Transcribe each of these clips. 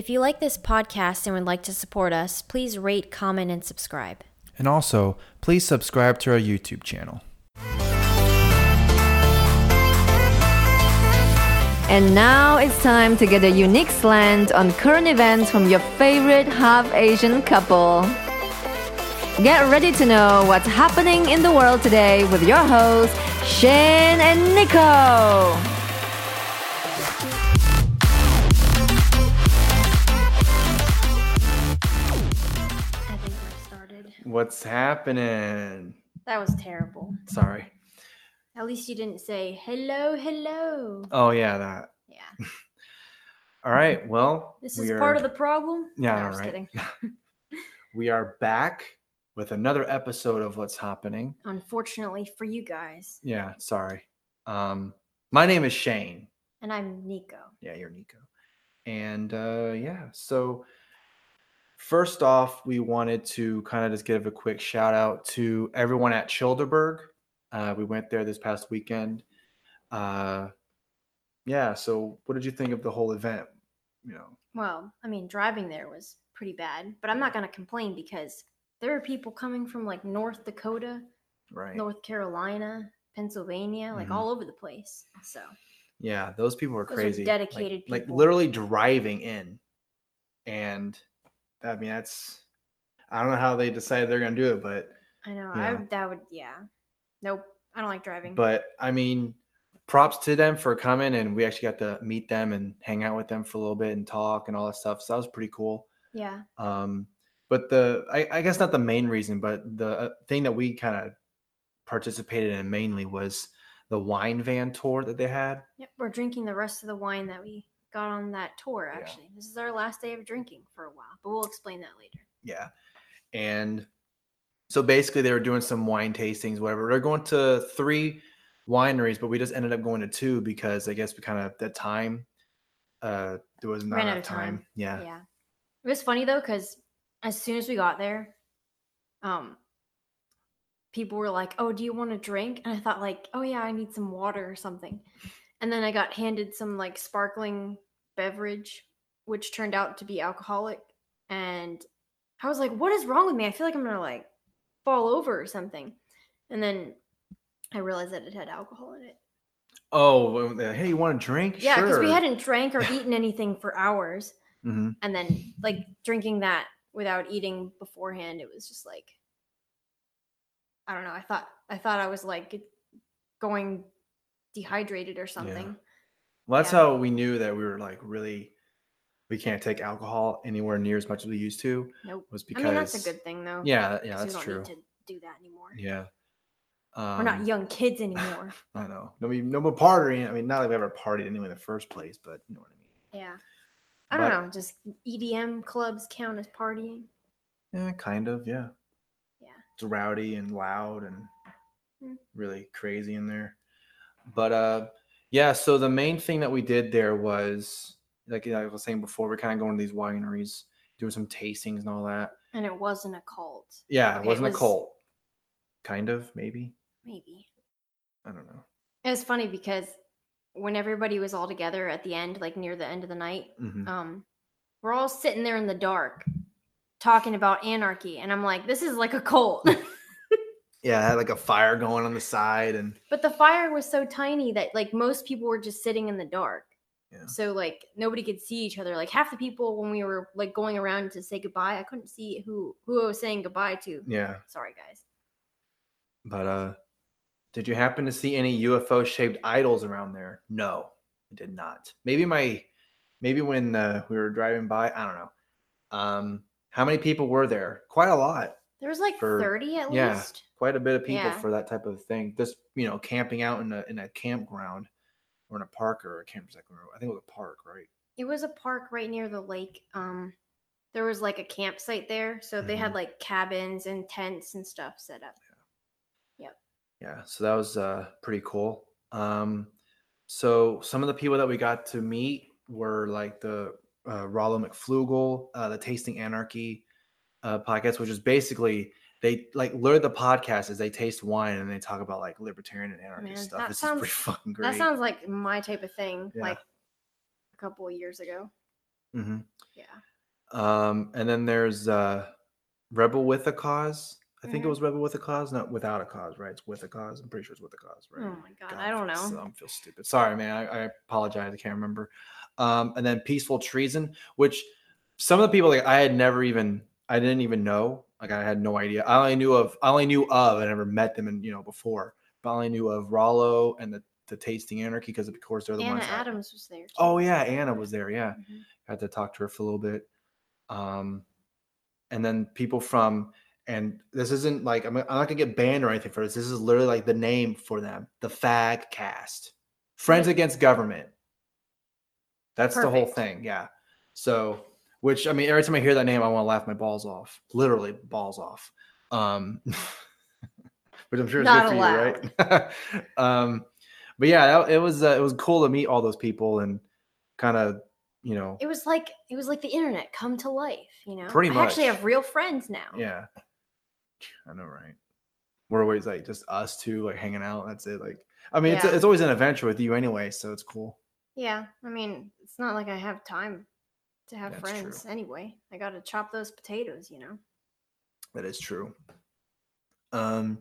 If you like this podcast and would like to support us, please rate, comment, and subscribe. And also, please subscribe to our YouTube channel. And now it's time to get a unique slant on current events from your favorite half Asian couple. Get ready to know what's happening in the world today with your hosts, Shane and Nico. What's happening? That was terrible. Sorry. At least you didn't say hello, hello. Oh yeah, that. Yeah. All right. Well, This we is are- part of the problem. Yeah, No, I know, I'm just right? We are back with another episode of What's Happening. Unfortunately for you guys. Yeah, sorry. Um, my name is Shane. And I'm Nico. Yeah, you're Nico. And uh, yeah, so first off, we wanted to kind of just give a quick shout out to everyone at Childerberg. Uh, we went there this past weekend. Uh, yeah, so what did you think of the whole event? You know, Well, I mean, driving there was pretty bad, but I'm not going to complain because there were people coming from like North Dakota, right? North Carolina, Pennsylvania, like Mhm. all over the place. So, Yeah, those people were Those are crazy. Like- dedicated like, people. literally driving in, and I mean that's I don't know how they decided they're gonna do it, but I know, Yeah. I that would yeah. Nope, I don't like driving. but I mean, props to them for coming, and we actually got to meet them and hang out with them for a little bit and talk and all that stuff. So that was pretty cool. yeah. Um, but the I, I guess not the main reason, but the thing that we kind of participated in mainly was the wine van tour that they had. Yep, we're drinking the rest of the wine that we got on that tour Yeah. actually. This is our last day of drinking for a while, but we'll explain that later. Yeah. And so basically they were doing some wine tastings, whatever. They're going to three wineries, but we just ended up going to two because I guess we kind of at that time uh there was not Ran out enough of time. time. Yeah. Yeah. It was funny though, because as soon as we got there, um, people were like, "Oh, do you want a drink?" And I thought like, "Oh yeah, I need some water or something." And then I got handed some like sparkling beverage, which turned out to be alcoholic, and I was like, "What is wrong with me? I feel like I'm gonna like fall over or something." And then I realized that it had alcohol in it. Oh, hey, you want a drink? Yeah, because we hadn't drank or eaten anything for hours. Mhm. and then like drinking that without eating beforehand it was just like i don't know i thought i thought i was like going dehydrated or something Well, that's Yeah. how we knew that we were like really we can't take alcohol anywhere near as much as we used to. nope Was i because mean that's a good thing though Yeah, yeah, that's we true. don't need to do that anymore Yeah. we're not Um, young kids anymore I know. I mean, no more partying. I mean, not that we ever partied anyway in the first place, but you know what I mean. yeah i don't know just edm clubs count as partying Yeah, kind of. Yeah. Yeah. It's rowdy and loud and Mm. really crazy in there. But uh, yeah. So the main thing that we did there was, like I was saying before, we're kind of going to these wineries, doing some tastings and all that. and it wasn't a cult Yeah, it wasn't it a cult. Kind of, maybe. maybe I don't know. it was funny because when everybody was all together at the end like near the end of the night Mhm. um we're all sitting there in the dark talking about anarchy and i'm like this is like a cult Yeah, it had like a fire going on the side, and but the fire was so tiny that like most people were just sitting in the dark Yeah. so like nobody could see each other like half the people when we were like going around to say goodbye i couldn't see who who i was saying goodbye to yeah. sorry guys But uh, did you happen to see any UFO shaped idols around there? No, I did not. Maybe my, maybe when uh, we were driving by, I don't know. Um, how many people were there? Quite a lot. There was like For- 30 at yeah. least Quite a bit of people Yeah. for that type of thing. Just you know, camping out in a in a campground or in a park or a camp. I think it was a park, right? it was a park right near the lake um there was like a campsite there so they had Mhm. like cabins and tents and stuff set up Yeah. Yep. Yeah, so that was uh, pretty cool. Um, so some of the people that we got to meet were like the uh, Rollo McFlugel, uh, the Tasting Anarchy uh, podcast, which is basically they like literally the podcast is they taste wine and they talk about like libertarian and anarchist Man, stuff. that This is sounds- pretty fucking great. that sounds like my type of thing Yeah. like a couple of years ago hmm yeah Um, and then there's uh, Rebel with a Cause. I think it Mhm. was Rebel with a Cause, not without a cause, right? It's with a cause. I'm pretty sure it's with a cause, right? Oh my god, I don't feel so- know. I feel stupid. Sorry, man. I, I apologize. I can't remember. Um, and then Peaceful Treason, which some of the people like I had never even I didn't even know. Like I had no idea. I only knew of I only knew of I never met them and you know before. But I only knew of Rollo and the, the Tasting Anarchy because of course they're the Anna ones that- Adams was there. Too. Oh yeah, Anna was there. Yeah, Mhm. had to talk to her for a little bit. Um, and then people from and this isn't like I'm, I'm not gonna get banned or anything for this. This is literally like the name for them, the Fag Cast, Friends. Against Government. That's the whole thing. Yeah. So, which I mean, every time I hear that name, I want to laugh my balls off. Literally balls off. Um, which I'm sure is Not good for you, right? um, but yeah, it was uh, it was cool to meet all those people and kind of you know It was like it was like the internet come to life, you know. Pretty I actually have real friends now. yeah. I know, right? We're always like just us two like hanging out. That's it. Like, I mean, it's it's always an adventure with you anyway, so it's cool. Yeah, I mean, it's not like I have time to have That's true. friends anyway. I got to chop those potatoes, you know. That is true. Um,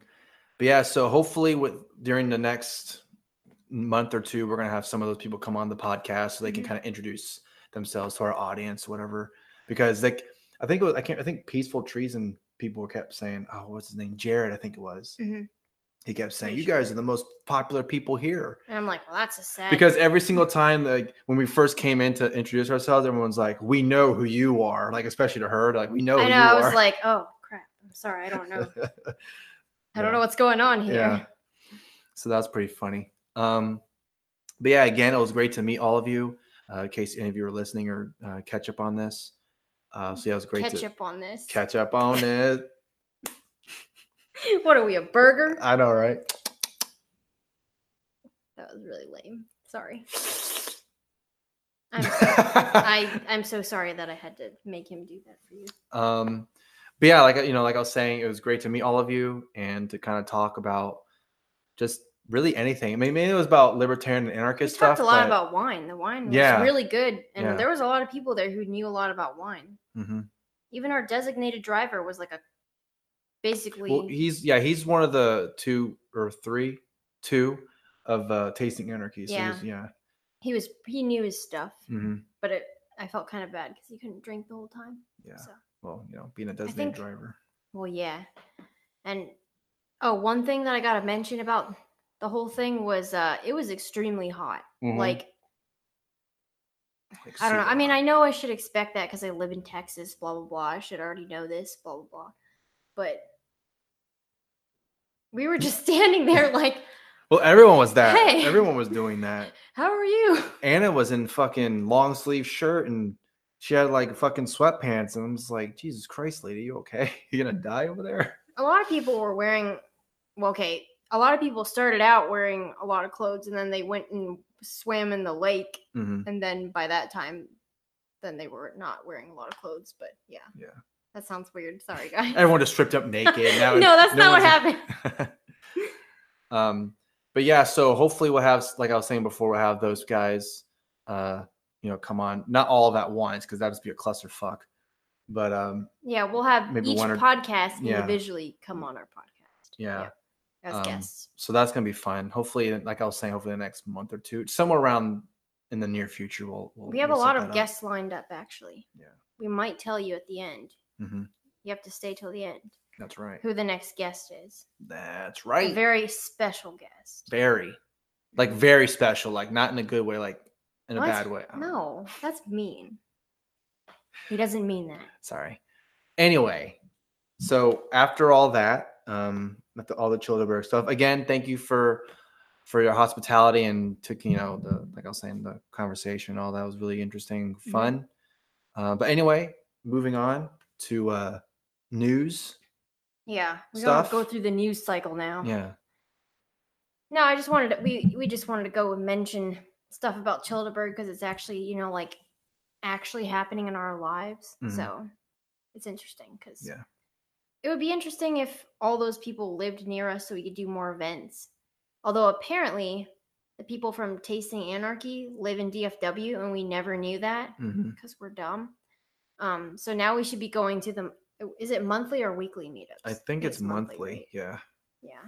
but yeah, so hopefully with during the next month or two, we're gonna have some of those people come on the podcast so they can Mhm. kind of introduce themselves to our audience, whatever. Because like I think it was I can't I think Peaceful Treason people kept saying, oh, what's his name? Jared, I think it was. Mhm. He kept saying, You guys are the most popular people here. And I'm like, well, that's a sad. Because every single time, like when we first came in to introduce ourselves, everyone's like, "We know who you are." Like especially to her, like we know. I who know. I was are. like, oh crap. I'm sorry. I don't know. I don't know what's going on here. Yeah. So that's pretty funny. Um, but yeah, again, it was great to meet all of you. Uh, in case any of you are listening or uh, catch up on this. Uh, so yeah, it was great Catch to up on this. catch up on it. what are we, a burger? I know, right? That was really lame. Sorry. I'm so, I I'm so sorry that I had to make him do that for you. um, but yeah, like you know, like I was saying, it was great to meet all of you and to kind of talk about just really anything. I mean, maybe it was about libertarian and We anarchist talked stuff. a lot about wine. The wine was Yeah. really good, and Yeah. there was a lot of people there who knew a lot about wine. Mhm. Even our designated driver was like a basically. Well, he's yeah, he's one of the two or three, two of uh tasting anarchy. So Yeah. he's, yeah. he was he knew his stuff, hmm but it I felt kind of bad because he couldn't drink the whole time. Yeah. So Well, you know, being a designated think- driver. well, yeah, and oh, one thing that I gotta mention about the whole thing was uh it was extremely hot. Mhm. Like Like, I don't know. I mean. I know I should expect that because I live in Texas. Blah blah blah. I should already know this. Blah blah blah. But we were just standing there like, Well, everyone was that. Hey. Everyone was doing that. "How are you?" Anna was in fucking long sleeve shirt and she had like fucking sweatpants, and I'm just like, Jesus Christ, lady, you okay? You gonna die over there? A lot of people were wearing. Well, okay, a lot of people started out wearing a lot of clothes, and then they went and swam in the lake, hmm and then by that time, then they were not wearing a lot of clothes. But yeah, Yeah. That sounds weird. Sorry, guys. Everyone just stripped up naked. Now no, that's no not what happened. um, but yeah, so hopefully we'll have, like I was saying before, we'll have those guys, uh, you know, come on. Not all of at once because that'd just be a clusterfuck. But um, Yeah, we'll have Maybe each one or- podcast Yeah. individually come on our podcast. yeah. as Um, guests. So that's gonna be fun. Hopefully, like I was saying, hopefully the next month or two, somewhere around in the near future, we'll. we'll We have a we'll set lot that of up. guests lined up, actually. Yeah. We might tell you at the end. Mhm. You have to stay till the end. That's right. Who the next guest is? That's A right. very special guest. very, like very special. Like not in a good way. Like in a bad way. No, that's mean. He doesn't mean that. Sorry. Anyway, so after all that, um, after all the Childeberg stuff, again, thank you for for your hospitality and took you know the like I was saying the conversation, all that was really interesting, Mhm. fun. Uh, but anyway, moving on to uh, news. Yeah, we Stuff. go through the news cycle now. Yeah. No, I just wanted to, we we just wanted to go and mention stuff about Childeberg because it's actually you know like actually happening in our lives. Mhm. So it's interesting because Yeah. it would be interesting if all those people lived near us so we could do more events. Although apparently the people from Tasting Anarchy live in DFW and we never knew that because we're dumb. Um, so now we should be going to the. Is it monthly or weekly meetups? I think it's monthly. right? Yeah. Yeah.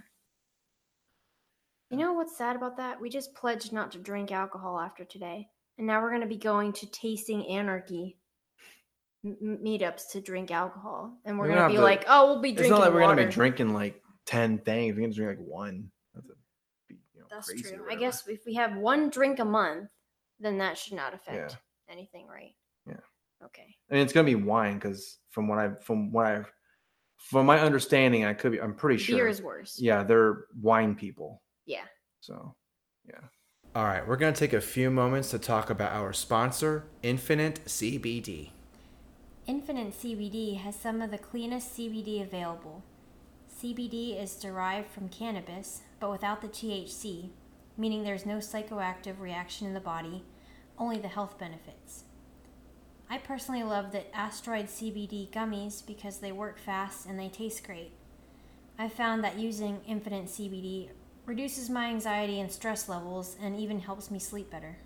You know what's sad about that? We just pledged not to drink alcohol after today, and now we're going to be going to Tasting Anarchy m- meetups to drink alcohol, and we're We going to be to- like, "Oh, we'll be drinking." It's not like we're gonna be drinking like ten things. We're gonna drink like one. That's, a, be, you know, That's true. I guess if we have one drink a month, then that should not affect Yeah. anything, right? Yeah. Okay. and it's gonna be wine because from what I from what I from my understanding, I could be. I'm pretty sure. Beer is worse. Yeah, they're wine people. Yeah. So, yeah. All right, we're going to take a few moments to talk about our sponsor, Infinite CBD. Infinite CBD has some of the cleanest CBD available. CBD is derived from cannabis, but without the THC, meaning there's no psychoactive reaction in the body, only the health benefits. I personally love the Asteroid CBD gummies because they work fast and they taste great. I found that using Infinite CBD reduces my anxiety and stress levels and even helps me sleep better.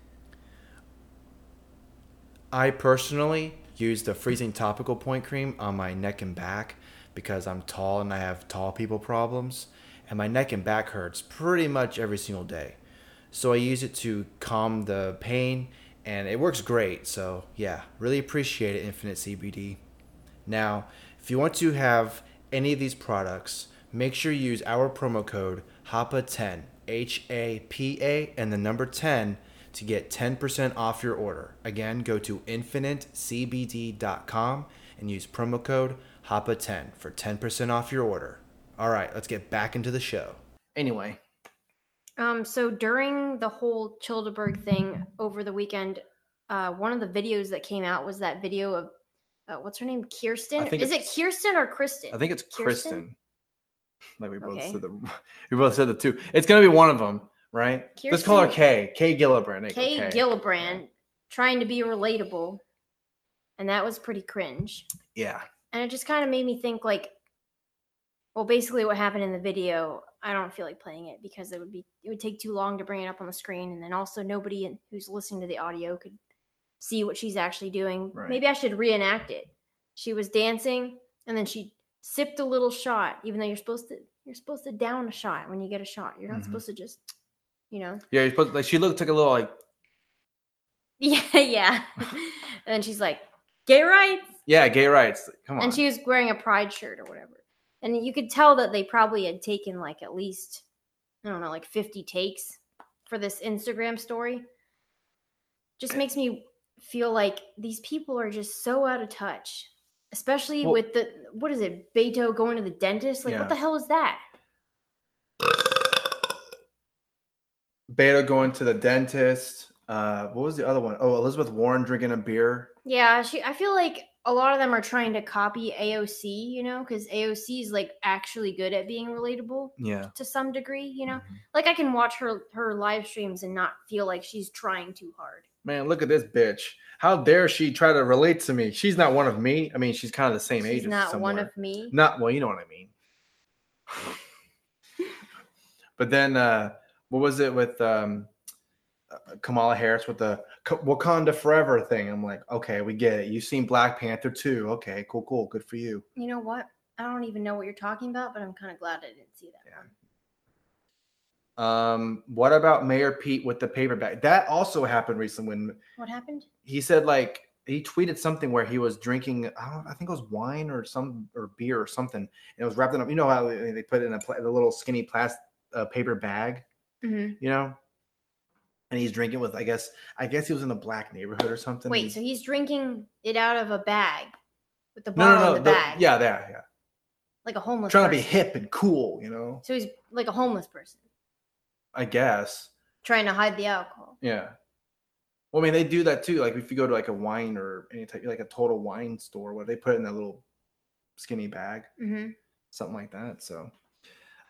I personally use the freezing topical point cream on my neck and back because I'm tall and I have tall people problems, and my neck and back hurts pretty much every single day. So I use it to calm the pain, and it works great. So yeah, really appreciate it, Infinite CBD. Now, if you want to have any of these products, make sure you use our promo code HAPA10, H A P A, and the number 10 to get 10% off your order. Again, go to infinitecbd.com and use promo code HAPA10 for 10% off your order. All right, let's get back into the show. Anyway, Um, so during the whole Childeberg thing over the weekend, uh, one of the videos that came out was that video of uh, what's her name, Kirsten. Is it Kirsten or Kristen? I think it's Kirsten? Kristen. Like we both Okay. said the we both said the two. It's gonna be one of them, right? Let's call her K. K Gillibrand. K, Kay. Gillibrand trying to be relatable, and that was pretty cringe. Yeah. And it just kind of made me think, like, well, basically what happened in the video. I don't feel like playing it because it would be it would take too long to bring it up on the screen, and then also nobody in- who's listening to the audio could see what she's actually doing. Right. Maybe I should reenact it. She was dancing, and then she sipped a little shot, even though you're supposed to you're supposed to down a shot when you get a shot. You're not Mhm. supposed to just, you know. Yeah, you're supposed like she looked like a little like Yeah, yeah. and then she's like, "Gay rights." yeah, gay rights. Come on. and she was wearing a pride shirt or whatever and you could tell that they probably had taken like at least i don't know like 50 takes for this instagram story just Eh. makes me feel like these people are just so out of touch especially Well- with the what is it beto going to the dentist like Yeah. what the hell is that Beto going to the dentist. Uh, what was the other one? Oh, Elizabeth Warren drinking a beer. yeah she i feel like a lot of them are trying to copy aoc you know because aoc is like actually good at being relatable Yeah. to some degree you know Mhm. like I can watch her her live streams and not feel like she's trying too hard. Man, look at this bitch. How dare she try to relate to me? She's not one of me. I mean, she's kind of the same age. She's as not one of me. Not well, you know what I mean. but then, uh, what was it with um, Kamala Harris with the Wakanda Forever thing? I'm like, okay, we get it. You've seen Black Panther too. Okay, cool, cool, good for you. You know what? I don't even know what you're talking about, but I'm kind of glad I didn't see that Yeah. one. Um, what about Mayor Pete with the paper bag? That also happened recently when What happened? he said like he tweeted something where he was drinking I, don't, I think it was wine or some or beer or something and it was wrapped in a you know how they put it in a, the little skinny plastic uh, paper bag Mm-hmm. you know and he's drinking with i guess i guess he was in a black neighborhood or something Wait, so he's drinking it out of a bag with the bottle no no in the the- bag, yeah there yeah like a homeless. trying to be hip and cool you know So he's like a homeless person i guess trying to hide the alcohol. yeah well i mean they do that too like if you go to like a wine or any type like a total wine store where they put it in that little skinny bag Mm-hmm. something like that. So,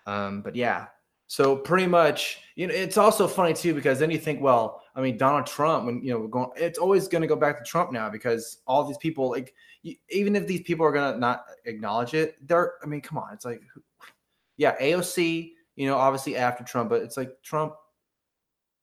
um, but yeah, so pretty much, you know, it's also funny too because then you think, well, I mean, Donald Trump, when you know, we're going, it's always going to go back to Trump now because all these people, like, you, even if these people are going to not acknowledge it, they're, I mean, come on, it's like, yeah, AOC, you know, obviously after Trump, but it's like Trump.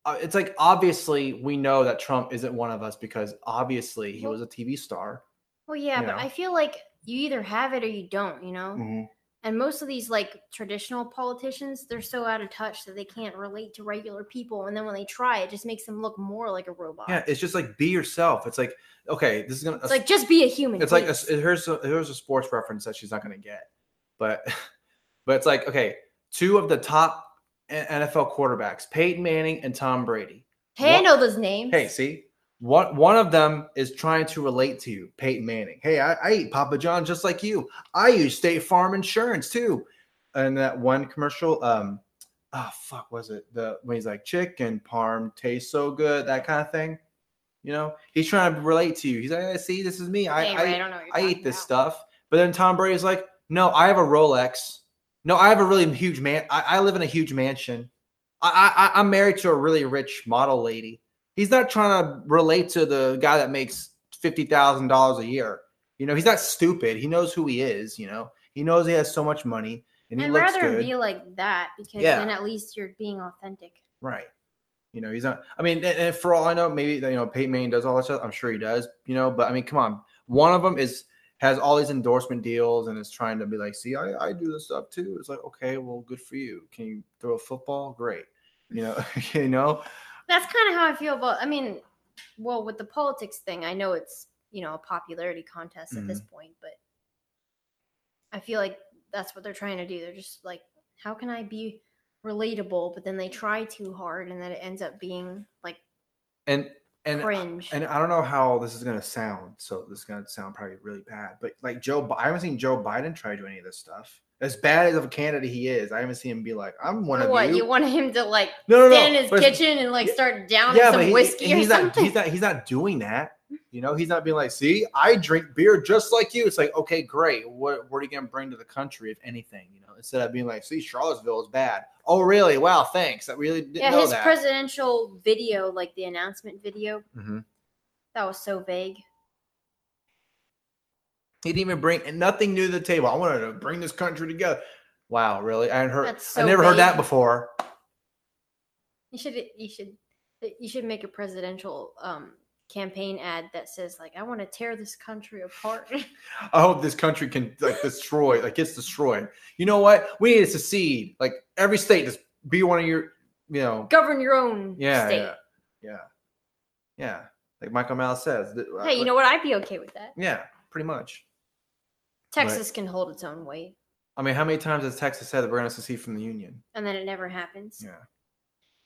Uh, it's like obviously we know that Trump isn't one of us because obviously he was a TV star. Well, yeah, but know. I feel like you either have it or you don't, you know? Mhm. And most of these like traditional politicians, they're so out of touch that they can't relate to regular people. And then when they try, it just makes them look more like a robot. Yeah, it's just like be yourself. It's like okay, this is gonna. it's like just be a human. it's like a, here's a, here's a sports reference that she's not going to get, but but it's like okay, two of the top NFL quarterbacks, Peyton Manning and Tom Brady. hey, I know those names. Hey, see, one one of them is trying to relate to you, Peyton Manning. Hey, I, I eat Papa John just like you. I use State Farm Insurance too. And that one commercial, um, oh fuck, was it the when he's like chicken parm tastes so good, that kind of thing. You know, he's trying to relate to you. He's like, "Hey, see, this is me. I Hey, I, I don't know I eat this about. stuff. But then Tom Brady's like, no, I have a Rolex. No, I have a really huge man. I, I live in a huge mansion. I, I I'm married to a really rich model lady. He's not trying to relate to the guy that makes fifty thousand dollars a year. You know, he's not stupid. He knows who he is. You know, he knows he has so much money and he I'd looks rather good. be like that because Yeah. then at least you're being authentic. Right. You know, he's not. I mean, and, and for all I know, maybe you know Peyton Manning does all that stuff. I'm sure he does. You know, but I mean, come on. One of them is has all these endorsement deals and is trying to be like, see, I, I do this stuff too. It's like, okay, well, good for you. Can you throw a football? Great. You know, you know. That's kind of how I feel about. I mean, well, with the politics thing, I know it's you know a popularity contest at this Mm-hmm. point, but I feel like that's what they're trying to do. They're just like, how can I be relatable? But then they try too hard, and then it ends up being like And and cringe. and I don't know how this is gonna sound. So this is gonna sound probably really bad. But like Joe, I haven't seen Joe Biden try to do any of this stuff. As bad as of a candidate he is, I haven't seen him be like, I'm one of what you. you want him to like no, no, no. stand in his but kitchen and like start downing yeah, some he- whiskey or he's not, something? he's not he's not doing that. You know, he's not being like, see, I drink beer just like you. It's like, okay, great. What what are you gonna bring to the country, if anything? You know, instead of being like, see, Charlottesville is bad. Oh, really? Wow, thanks. I really didn't yeah, his that. presidential video, like the announcement video, Mhm. that was so vague. He didn't even bring nothing new to the table. I wanted to bring this country together. Wow, really? I heard. That's I so never heard that before. You should you should you should make a presidential um campaign ad that says like I want to tear this country apart. I hope this country can like destroy, like gets destroyed. You know what? We need to secede. Like every state, just be one of your, you know, Govern your own yeah, state. yeah, yeah, yeah. Like Michael Malice says. Hey, you know what? I'd be okay with that. Yeah, pretty much. Texas can hold its own weight, I mean, how many times has Texas said that we're going to secede from the union? and then it never happens Yeah,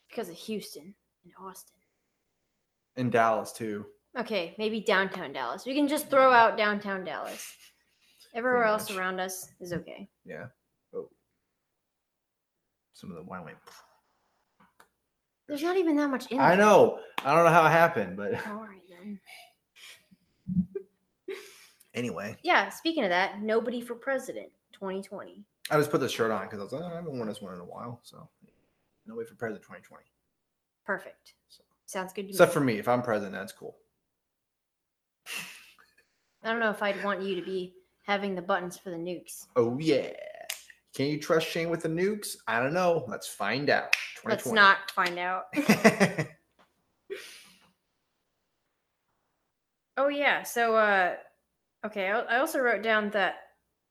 because of Houston and Austin. And Dallas too. Okay, maybe downtown Dallas. We can just throw out downtown Dallas. Everywhere Pretty else much. around us is okay. Yeah. Oh, some of the wine went. There's not even that much in I there. know. I don't know how it happened, but All right then. Anyway, Yeah, speaking of that, nobody for president 2020. I just put the shirt on because I was like, oh, I haven't worn this one in a while, so no wait for president 2020. Perfect. So- Sounds good to Except me. for me, if I'm president, that's cool. I don't know if I'd want you to be having the buttons for the nukes. Oh yeah. Can you trust Shane with the nukes? I don't know. Let's find out. Let's not find out. Oh yeah. So uh okay, I, also wrote down that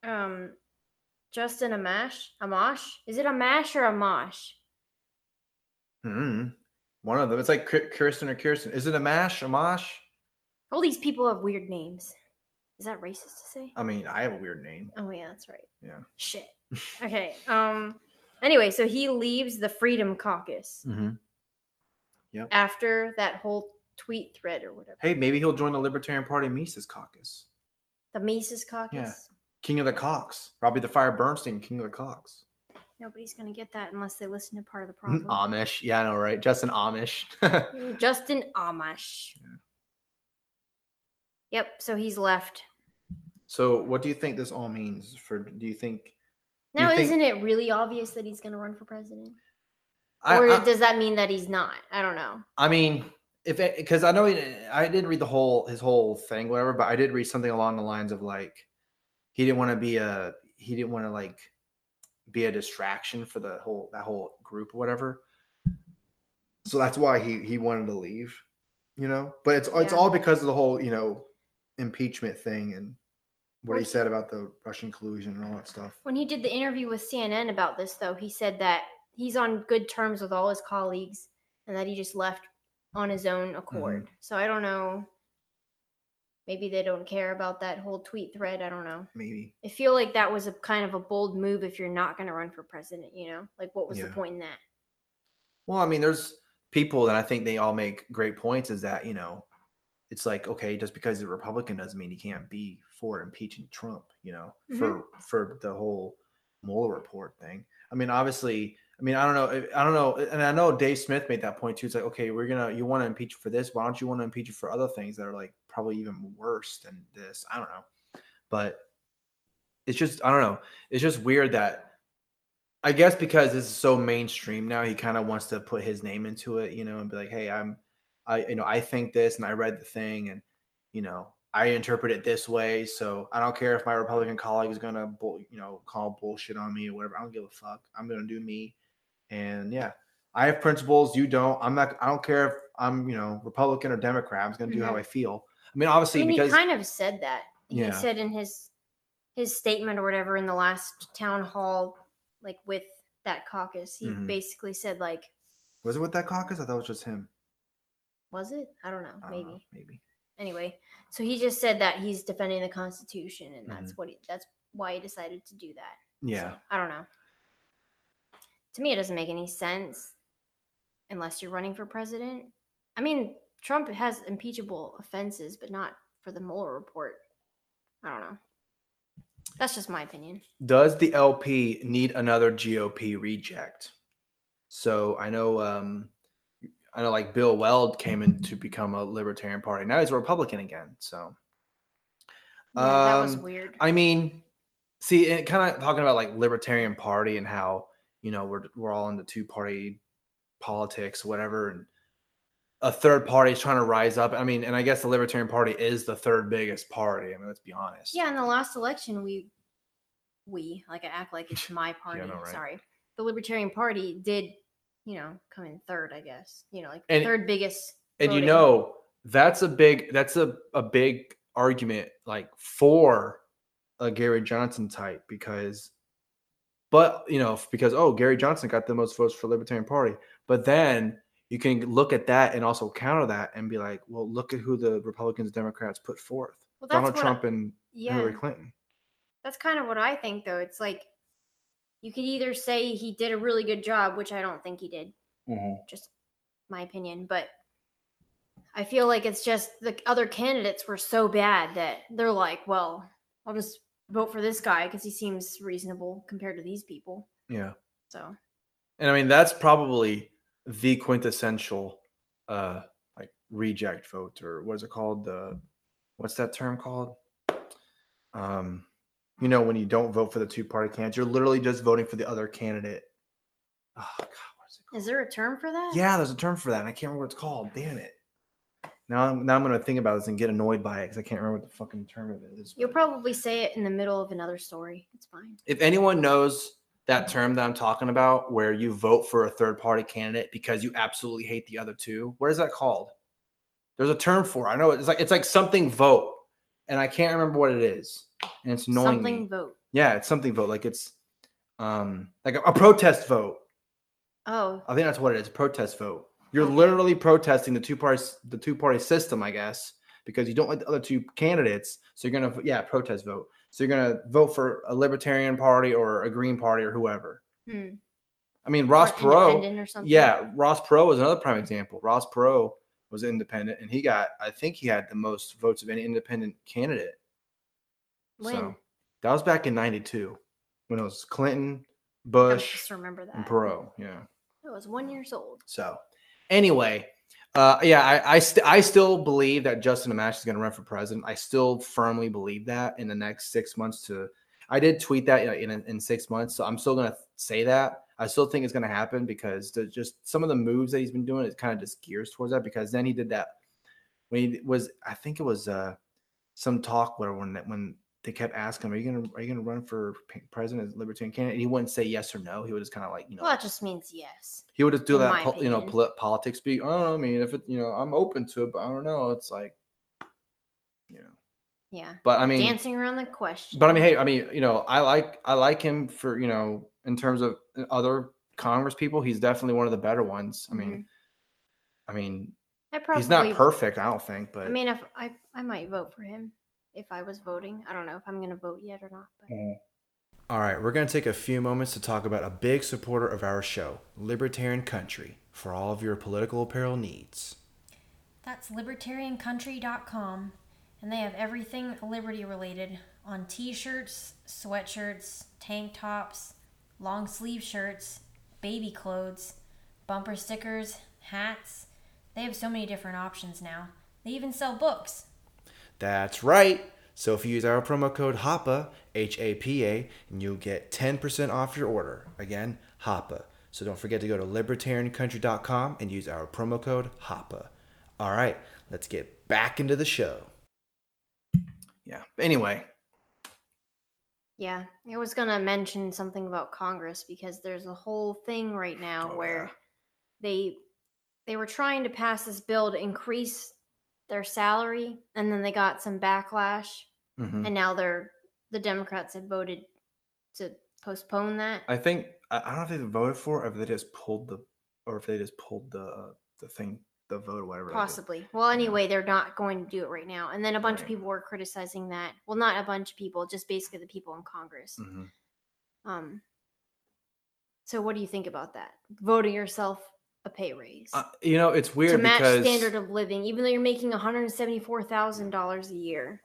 um Justin Amash, Amash, is it Amash or Amash? Hmm. One of them. It's like Kirsten or Kirsten. Is it a mash? A mosh? All these people have weird names. Is that racist to say? I mean, I have a weird name. Oh yeah, that's right. Yeah. Shit. Okay. Um. Anyway, so he leaves the Freedom Caucus Mm-hmm. after that whole tweet thread or whatever. Hey, maybe he'll join the Libertarian Party Mises Caucus. The Mises Caucus. Yeah. King of the Cocks. Robbie the Fire Bernstein, King of the Cocks. Nobody's gonna get that unless they listen to part of the Mm, problem. Amish. Yeah, I know, right? Justin Amish. Justin Amish. Yeah. Yep. So he's left. so, what do you think this all means for? Do you think? you Now, think- isn't it really obvious that he's gonna run for president? I, or I, does that mean that he's not? I don't know. I mean, if because I know he, I didn't read the whole his whole thing, whatever, but I did read something along the lines of like he didn't want to be a he didn't want to like be a distraction for the whole that whole group or whatever. So that's why he he wanted to leave, you know. But it's it's all because of the whole you know impeachment thing and what he said about the Russian collusion and all that stuff. When he did the interview with CNN about this, though, he said that he's on good terms with all his colleagues and that he just left on his own mm-hmm. accord. So I don't know. Maybe they don't care about that whole tweet thread. I don't know. Maybe. I feel like that was a kind of a bold move if you're not going to run for president, you know? Like, what was the point in that? Well, I mean, there's people that I think they all make great points. Is that you know, it's like okay, just because he's a Republican doesn't mean he can't be for impeaching Trump. You know, mm-hmm. for for the whole Mueller report thing. I mean, obviously, I mean, I don't know, I don't know, and I know Dave Smith made that point too. It's like okay, we're gonna you want to impeach for this, why don't you want to impeach for other things that are like probably even worse than this? I don't know, but it's just I don't know. It's just weird that I guess because this is so mainstream now, he kind of wants to put his name into it, you know, and be like, "Hey, I'm, I, you know, I think this, and I read the thing, and you know, I interpret it this way, so I don't care if my Republican colleague is gonna, you know, call bullshit on me or whatever. I don't give a fuck. I'm gonna do me, and yeah, I have principles. You don't. I'm not. I don't care if I'm, you know, Republican or Democrat. I'm just gonna do how Mhm. I feel. I mean, obviously, I mean, because he kind of said that. Yeah. He said in his his statement or whatever in the last town hall, like with that caucus, he Mhm. basically said like, was it with that caucus? I thought it was just him. was it? I don't know, maybe. know, maybe. Anyway, so he just said that he's defending the Constitution, and Mm-hmm. that's what he, that's why he decided to do that. Yeah. So, I don't know. To me, it doesn't make any sense unless you're running for president. I mean, Trump has impeachable offenses, but not for the Mueller report. I don't know. That's just my opinion. Does the LP need another GOP reject? So I know, um, I know, like Bill Weld came in to become a Libertarian Party. Now he's a Republican again. So Yeah, that was Um, weird. I mean, see, it kind of talking about like Libertarian Party and how you know we're we're all into two party politics, whatever, and a third party is trying to rise up. I mean, and I guess the Libertarian Party is the third biggest party. I mean, let's be honest. yeah, in the last election, we, we like I act like it's my party. know, right? Sorry, the Libertarian Party did, you know, come in third. I guess you know, like And- third biggest. and you know that's a big that's a, a big argument like for a Gary Johnson type because but you know because oh Gary Johnson got the most votes for Libertarian Party. But then you can look at that and also counter that and be like well look at who the Republicans and Democrats put forth well, Donald what I- Trump and yeah, Hillary Clinton. That's kind of what I think, though. It's like you could either say he did a really good job, which I don't think he did, mm-hmm. just my opinion, but I feel like it's just the other candidates were so bad that they're like, well, I'll just vote for this guy because he seems reasonable compared to these people. yeah. So. And I mean that's probably the quintessential uh like reject vote or what is it called? The what's that term called? Um you know when you don't vote for the two party candidates you're literally just voting for the other candidate. Oh god what is it called? is there a term for that? yeah there's a term for that and i can't remember what it's called. Damn it now i'm now i'm gonna think about this and get annoyed by it because i can't remember what the fucking term of it is You'll probably say it in the middle of another story. It's fine. if anyone knows that term that I'm talking about, where you vote for a third party candidate because you absolutely hate the other two, what is that called? There's a term for it. I know it's like it's like something vote, and I can't remember what it is, and it's annoying Something me. vote. Yeah, it's something vote. Like it's um like a, a protest vote. Oh, I think that's what it is. A protest vote. You're literally protesting the two parties, the two party system, I guess, because you don't like the other two candidates. So you're gonna, yeah, protest vote. So you're gonna vote for a Libertarian Party or a Green Party or whoever. hmm. I mean, Ross Or Perot. Yeah, Ross Perot was another prime example. Ross Perot was independent, and he got, I think, he had the most votes of any independent candidate. When? So that was back in '92 when it was Clinton, I Bush, just remember that. and Perot. Yeah. I was one years old. So, anyway, uh, yeah, I I, st- I still believe that Justin Amash is going to run for president. I still firmly believe that in the next six months. To I did tweet that in in, in six months, so I'm still going to say that. I still think it's going to happen because just some of the moves that he's been doing, it kind of just gears towards that. Because then he did that when he was, I think it was uh, some talk where when when they kept asking him, "Are you gonna are you gonna run for president as libertarian candidate?" And he wouldn't say yes or no. He would just kind of like you know Well, that just means yes. he would just do that, po- you know, poli- politics speak. I don't know. I mean, if it, you know, I'm open to it, but I don't know. It's like, you know, Yeah. But I mean, Dancing around the question. but I mean, hey, I mean, you know, I like I like him for you know in terms of uh, other Congress people. He's definitely one of the better ones. I mean, I mean, I probably, he's not perfect, I don't think, but I mean, if I, I might vote for him if I was voting. I don't know if I'm going to vote yet or not. But mm-hmm. All right, we're going to take a few moments to talk about a big supporter of our show, Libertarian Country, for all of your political apparel needs. That's libertariancountry.com, and they have everything liberty related on t shirts, sweatshirts, tank tops, long sleeve shirts, baby clothes, bumper stickers, hats. They have so many different options now. They even sell books. That's right. So if you use our promo code HAPA, H A P A, and you'll get 10% off your order. Again, HAPA. So don't forget to go to libertariancountry.com and use our promo code HAPA. All right, let's get back into the show. yeah. Anyway, yeah, I was going to mention something about Congress because there's a whole thing right now Oh, where yeah. they they were trying to pass this bill to increase their salary and then they got some backlash mhm. and now they're the Democrats had voted to postpone that. I think I, don't know if they voted for it or if they just pulled the or if they just pulled the uh, the thing the vote or whatever. Possibly. Well, anyway, they're not going to do it right now. And then a bunch of people were criticizing that. Well, not a bunch of people, just basically the people in Congress. Mhm. Um. So, what do you think about that? Voting yourself a pay raise Uh, you know, it's weird to match because standard of living, even though you're making one hundred seventy-four thousand dollars a year.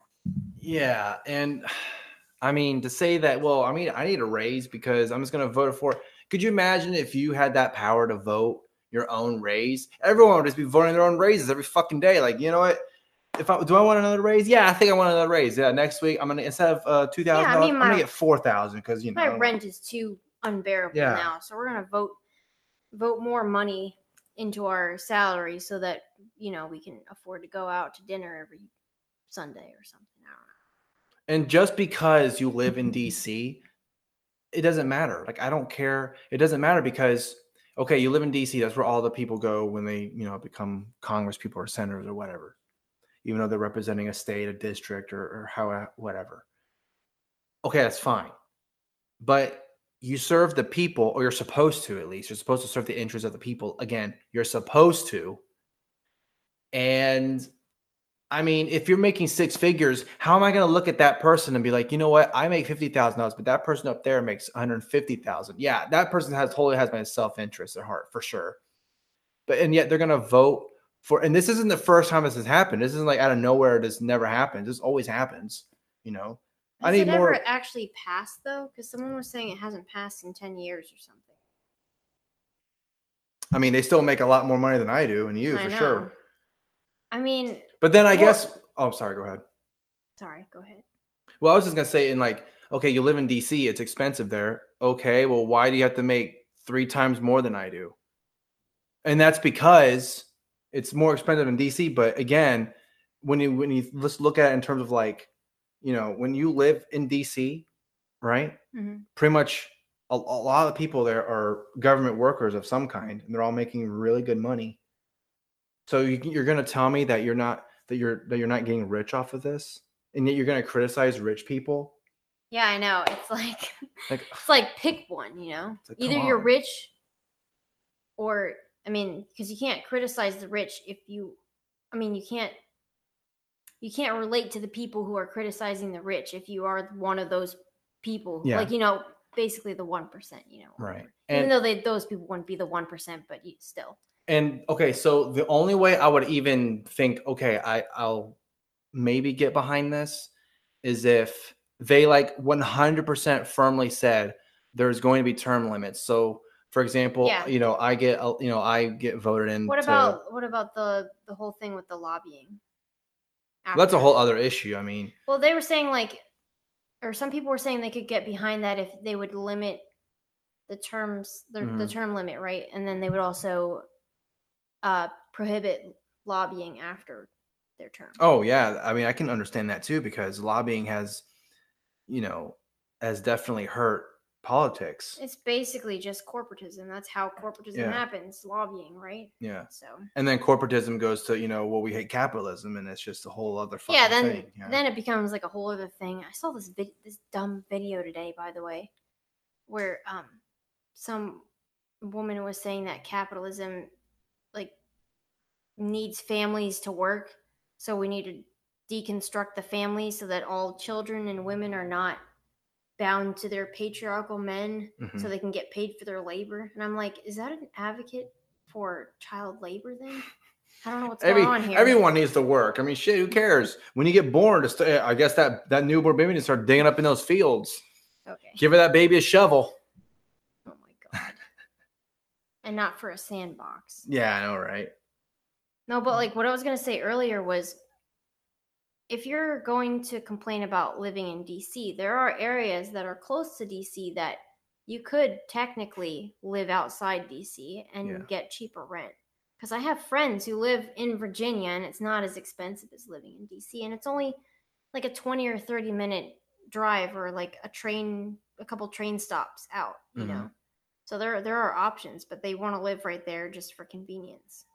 Yeah, and I mean to say that, well, I mean, I need a raise because I'm just gonna vote for. it. Could you imagine if you had that power to vote your own raise? Everyone would just be voting their own raises every fucking day. Like, you know what? If I do, I want another raise. Yeah, I think I want another raise. Yeah, next week I'm gonna instead of uh, two thousand, Yeah, I mean, I'm gonna get four thousand because you know My rent is too unbearable Yeah. now, so we're gonna vote vote more money into our salary so that you know we can afford to go out to dinner every Sunday or something. And just because you live in DC, it doesn't matter. Like I don't care. It doesn't matter because okay, you live in DC. That's where all the people go when they, you know, become Congress people or senators or whatever. Even though they're representing a state, a district, or, or how whatever. Okay, that's fine. But you serve the people, or you're supposed to at least. You're supposed to serve the interests of the people. Again, you're supposed to. And I mean, if you're making six figures, how am I going to look at that person and be like, you know what? I make fifty thousand dollars, but that person up there makes one hundred fifty thousand. Yeah, that person has totally has my self interest at heart for sure. But and yet they're going to vote for. And this isn't the first time this has happened. This isn't like out of nowhere. This never happens. This always happens. You know. I Has need it ever more- actually passed though? Because someone was saying it hasn't passed in ten years or something. I mean, they still make a lot more money than I do, and you I for know. sure. I mean, But then I Well- guess. Oh, sorry. Go ahead. sorry. Go ahead. Well, I was just gonna say, in like, okay, you live in DC, it's expensive there. Okay, well, why do you have to make three times more than I do? And that's because it's more expensive in DC. But again, when you when you let's look at it in terms of like, you know, when you live in DC, right? Mhm. Pretty much a, a lot of people there are government workers of some kind, and they're all making really good money. So you, you're gonna tell me that you're not that you're that you're not getting rich off of this, and yet you're gonna criticize rich people? Yeah, I know. It's like Like, it's like pick one. You know, like, either you're on. rich, or I mean, because you can't criticize the rich if you. I mean, you can't. You can't relate to the people who are criticizing the rich if you are one of those people. Yeah. Like you know, basically the one percent. You know, Right. Even And- though they those people wouldn't be the one percent, but you still. And okay, so the only way I would even think, okay, I, I'll maybe get behind this is if they like 100% firmly said there's going to be term limits. So, for example, Yeah. you know, I get, you know, I get voted in. What to- about what about the the whole thing with the lobbying? That's a whole other issue. I mean, Well, they were saying like, or some people were saying they could get behind that if they would limit the terms, the, the Mhm. term limit, right? And then they would also uh, prohibit lobbying after their term. oh yeah, I mean, I can understand that too because lobbying has, you know, has definitely hurt politics. It's basically just corporatism. That's how corporatism Yeah. happens. Lobbying, right? Yeah. So And then corporatism goes to, you know, well, we hate capitalism and it's just a whole other fucking yeah, then thing. Yeah. then it becomes like a whole other thing. I saw this vid- this dumb video today, by the way, where um some woman was saying that capitalism like needs families to work, so we need to deconstruct the family so that all children and women are not bound to their patriarchal men Mhm. so they can get paid for their labor. And I'm like, is that an advocate for child labor then? I don't know what's Every, going on here. everyone needs to work. I mean, shit, who cares? When you get born, just I guess that that newborn baby needs to start digging up in those fields. okay. Give her that baby a shovel. Oh my god. and not for a sandbox. Yeah, I know, right? No, but like what I was gonna say earlier was if you're going to complain about living in DC, there are areas that are close to DC that you could technically live outside DC and Yeah. get cheaper rent. Because I have friends who live in Virginia and it's not as expensive as living in DC. And it's only like a 20 or 30 minute drive or like a train, a couple train stops out, you Mhm. know? So there, there are options, but they want to live right there just for convenience.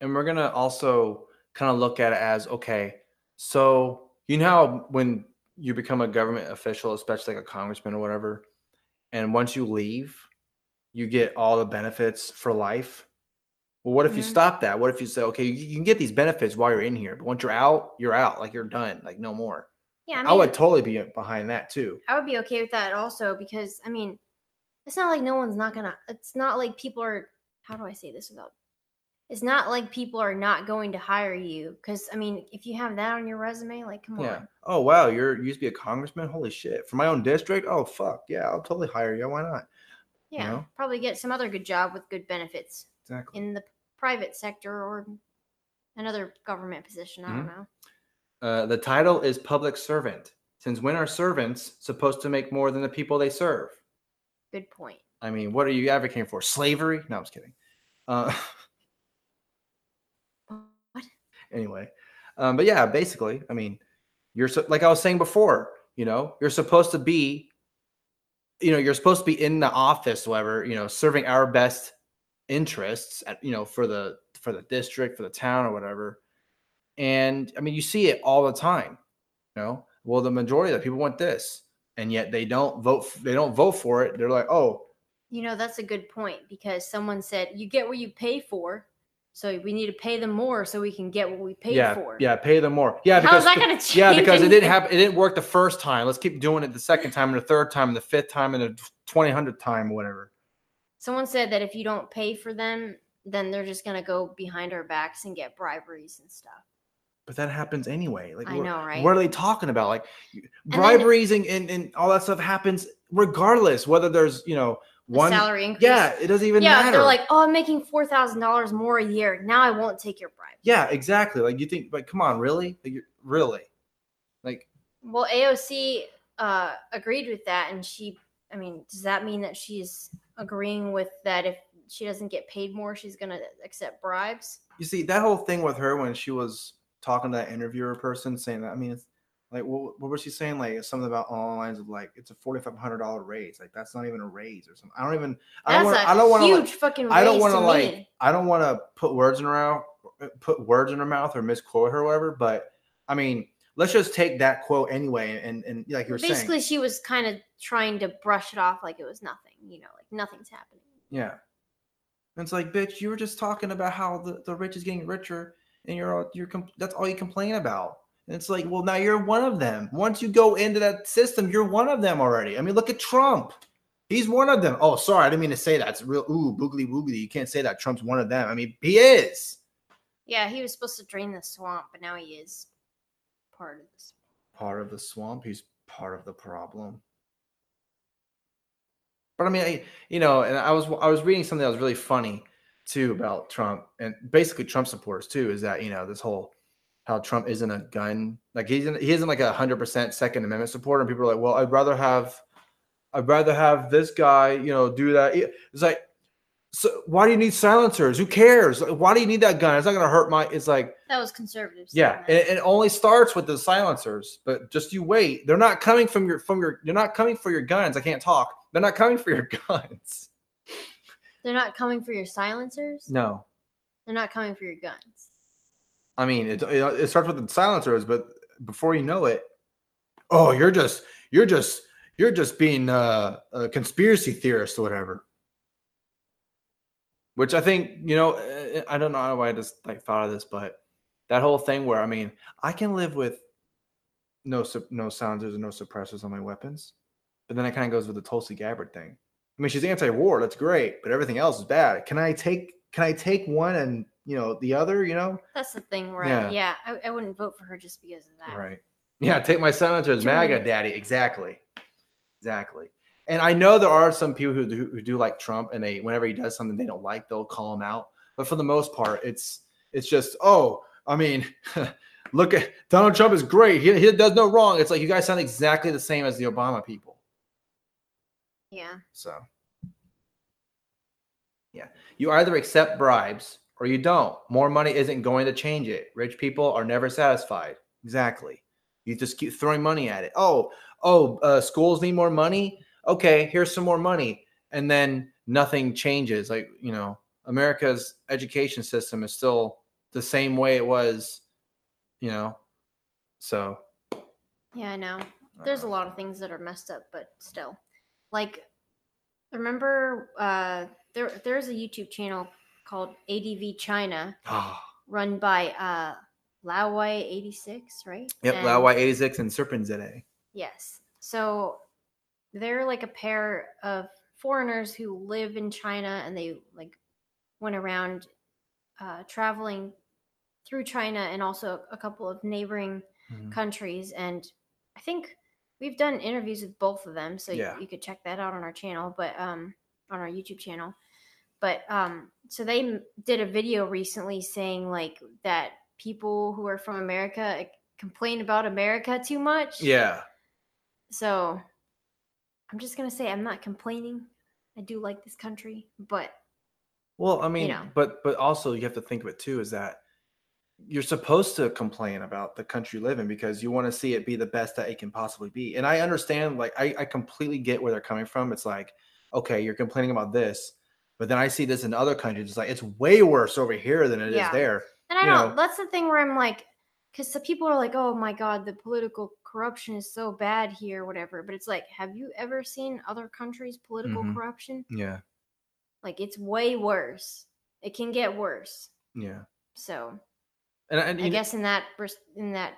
And we're gonna also kind of look at it as okay. So you know how when you become a government official, especially like a congressman or whatever, and once you leave, you get all the benefits for life. Well, what if you Mhm. stop that? What if you say, okay, you you can get these benefits while you're in here, but once you're out, you're out. Like you're done. Like no more. Yeah, I, I, would totally be behind that too. I would be okay with that also because I mean, it's not like no one's not gonna. It's not like people are. How do I say this without? It's not like people are not going to hire you because I mean, if you have that on your resume, like, come Yeah. on. Oh wow, you're you used to be a congressman. Holy shit! For my own district. Oh fuck yeah, I'll totally hire you. Why not? Yeah, know? probably get some other good job with good benefits Exactly. in the private sector or another government position. I don't Mm-hmm. know. Uh, the title is public servant. Since when are servants supposed to make more than the people they serve? Good point. I mean, what are you advocating for? Slavery? No, I was kidding. Uh? anyway, um, but yeah, basically, I mean, you're so, like I was saying before. You know, you're supposed to be, you know, you're supposed to be in the office, whatever. You know, serving our best interests, at, you know, for the for the district, for the town, or whatever. And I mean, you see it all the time. You know, well, the majority of the people want this, and yet they don't vote. They don't vote for it. They're like, oh, You know, that's a good point because someone said you get what you pay for. So we need to pay them more so we can get what we paid yeah, for. yeah, pay them more. Yeah, because is that going to change? yeah, because it didn't anything? happen. It didn't work the first time. Let's keep doing it the second time, and the third time, and the fifth time, and the twenty hundredth time, whatever. Someone said that if you don't pay for them, then they're just going to go behind our backs and get briberies and stuff. But that happens anyway. Like, I what, know, right? What are they talking about? Like, then- briberies and, and, and all that stuff happens regardless whether there's you know one. salary increase. Yeah, it doesn't even yeah, matter. they're like, oh, I'm making four thousand dollars more a year. Now I won't take your bribe. yeah, exactly. Like you think, like, come on, really? Like, really? Like, Well, AOC uh, agreed with that, and she. I mean, does that mean that she's agreeing with that? If she doesn't get paid more, she's to accept bribes. you see that whole thing with her when she was talking to that interviewer person saying that. I mean, it's like, what, what was she saying? Like something about the lines of like, it's a forty five hundred dollar raise. Like that's not even a raise or something. I don't even. I don't That's want. a I don't want to. huge fucking. I don't want to like. I don't want to put words in her mouth, put words in her mouth or misquote her or whatever. But I mean, let's just take that quote anyway, and and like you were Basically, saying, she was kind of trying to brush it off like it was nothing. You know, like nothing's happening. yeah. And it's like, bitch, you were just talking about how the, the rich is getting richer, and you're all, you're that's all you complain about. And it's like, well, now you're one of them. Once you go into that system, you're one of them already. I mean, look at Trump. He's one of them. Oh, sorry, I didn't mean to say that. It's real. Ooh, boogly boogly. You can't say that. Trump's one of them. I mean, he is. Yeah, he was supposed to drain the swamp, but now he is part of this. part of the swamp. He's part of the problem. But I mean, I, you know, and I was I was reading something that was really funny too about Trump and basically Trump supporters too. Is that you know this whole how Trump isn't a gun like he's isn't he isn't like a hundred percent Second Amendment supporter, and people are like, well, I'd rather have I'd rather have this guy, you know, do that. It's like So why do you need silencers? Who cares? Why do you need that gun? It's not gonna hurt my. It's like That was conservatives. yeah, it, it only starts with the silencers, but just you wait. They're not coming from your from your. They're not coming for your guns. I can't talk. They're not coming for your guns. They're not coming for your silencers. No, They're not coming for your guns. I mean it. It, it starts with the silencers, but before you know it, oh, you're just you're just you're just being uh, a conspiracy theorist or whatever. Which I think you know. eh, I don't know why I just like thought of this, but that whole thing where I mean, I can live with no no silencers and no suppressors on my weapons, but then it kind of goes with the Tulsi Gabbard thing. I mean, she's anti-war. That's great, but everything else is bad. Can I take can I take one and you know the other? You know, That's the thing, where Yeah. yeah, I, I wouldn't vote for her just because of that. Right. Yeah, take my silencers, Too MAGA daddy. Exactly. Exactly. And I know there are some people who do, who do like Trump, and they whenever he does something they don't like, they'll call him out. But for the most part, it's it's just oh, I mean, look at Donald Trump is great. He, he does no wrong. It's like you guys sound exactly the same as the Obama people. Yeah. So yeah, you either accept bribes or you don't. More money isn't going to change it. Rich people are never satisfied. Exactly. You just keep throwing money at it. Oh, oh, uh, schools need more money. Okay, here's some more money, and then nothing changes. Like you know, America's education system is still the same way it was. You know, so Yeah, I know. There's a lot of things that are messed up, but still. Like remember uh there there's a YouTube channel called ADV China Ah, run by uh Laowhy 86, right? yep. And- Lao eighty six and Serpent ZA. Yes. So they're like a pair of foreigners who live in China and they like went around uh, traveling through China and also a couple of neighboring Mhm. countries. And I think we've done interviews with both of them, so Yeah. you, you could check that out on our channel, but um, on our YouTube channel. But um, so they did a video recently saying like that people who are from America complain about America too much. Yeah. So I'm just gonna say I'm not complaining. I do like this country, but Well, I mean, know. but but also you have to think of it too is that you're supposed to complain about the country you live in because you want to see it be the best that it can possibly be. And I understand, like, I, I completely get where they're coming from. It's like, okay, you're complaining about this, but then I see this in other countries. It's like it's way worse over here than it is Yeah. there. and I don't. know. That's the thing where I'm like, because some people are like, "Oh my god, the political corruption is so bad here, whatever." But it's like, have you ever seen other countries' political Mhm. corruption? Yeah. Like, it's way worse. It can get worse. Yeah. So And, and I know- guess in that in that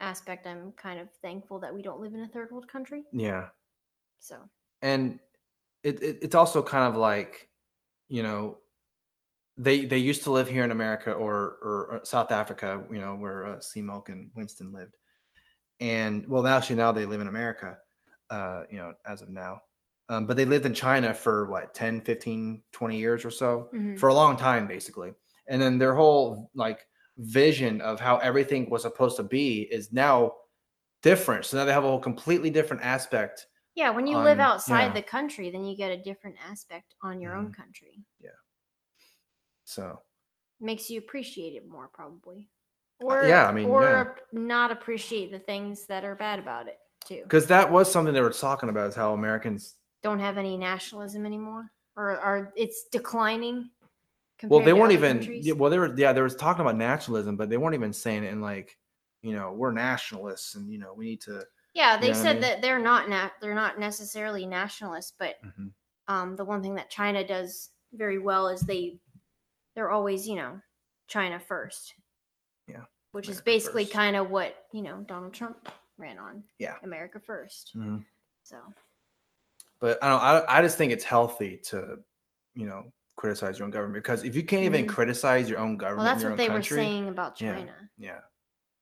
aspect, I'm kind of thankful that we don't live in a third world country. yeah. So and it, it it's also kind of like you know they they used to live here in America or or uh, South Africa, you know, where uh, C-Milk and Winston lived, and well, actually now they live in America, uh, you know, as of now, um, but they lived in China for what 10, 15, 20 years or so, mhm. for a long time basically, and then their whole like vision of how everything was supposed to be is now different. So now they have a whole completely different aspect Yeah, when you live outside yeah. the country, then you get a different aspect on your own Mhm. country. Yeah. So Makes you appreciate it more, probably. Uh, Or yeah, I mean, or yeah. not appreciate the things that are bad about it too. because that was something they were talking about is how Americans. Don't have any nationalism anymore, or are it's declining. Well, they weren't even. countries? yeah, Well, they were. Yeah, they were talking about nationalism, but they weren't even saying it in like, you know, we're nationalists, and you know, we need to. Yeah, they know what I said mean? that they're not na- they're not necessarily nationalists, but Mhm. um, the one thing that China does very well is they they're always you know China first. Yeah, which is basically kind of what you know Donald Trump ran on. Yeah. America 1st Mhm. So But I don't. I, I just think it's healthy to, you know, criticize your own government because if you can't even Mhm. criticize your own government, well, that's what they country, were saying about Yeah. China. Yeah,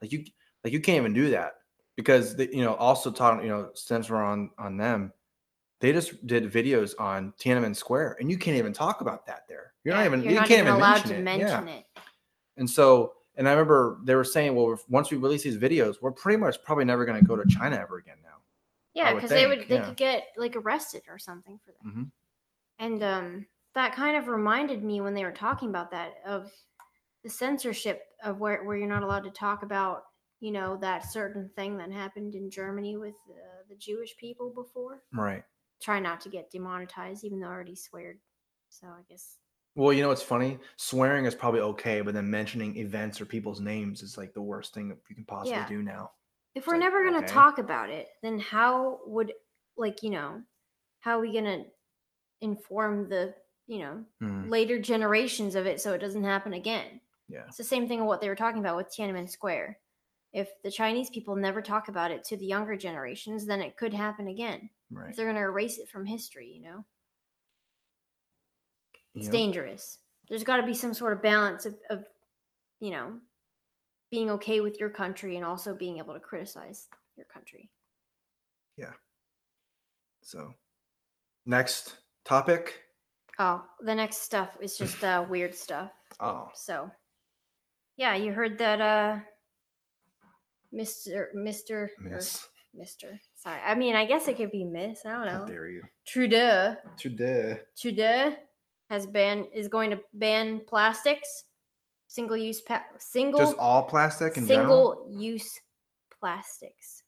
like you, like you can't even do that because they, you know, also talking, you know, since we're on on them, they just did videos on Tiananmen Square, and you can't even talk about that there. You're Yeah, not even you're you not can't even even allowed mention to it. mention yeah. it. And so, and I remember they were saying, well, once we release these videos, we're pretty much probably never going to go to China ever again now. Yeah, because they would they yeah. could get like arrested or something for that. Mhm. And um, that kind of reminded me when they were talking about that of the censorship of where where you're not allowed to talk about you know that certain thing that happened in Germany with uh, the Jewish people before. Right. Try not to get demonetized, even though I already sweared. So I guess Well, you know what's funny? Swearing is probably okay, but then mentioning events or people's names is like the worst thing you can possibly Yeah. do now. if It's we're like, never gonna okay. talk about it, then how would like you know how are we gonna inform the you know Hmm, later generations of it so it doesn't happen again? Yeah. It's the same thing of what they were talking about with Tiananmen Square. If the Chinese people never talk about it to the younger generations, then it could happen again. Right. If they're going to erase it from history, you know? It's know? dangerous. There's got to be some sort of balance of, of, you know, being okay with your country and also being able to criticize your country. Yeah. So, next topic. Oh, the next stuff is just uh, weird stuff. Oh, So, yeah, you heard that, uh, Mr. Mr. miss. Mr. Sorry. I mean, I guess it could be Miss. I don't know. How dare you? Trudeau. Today. Trudeau has banned is going to ban plastics, single use pa- single Just all plastic general. single use plastics,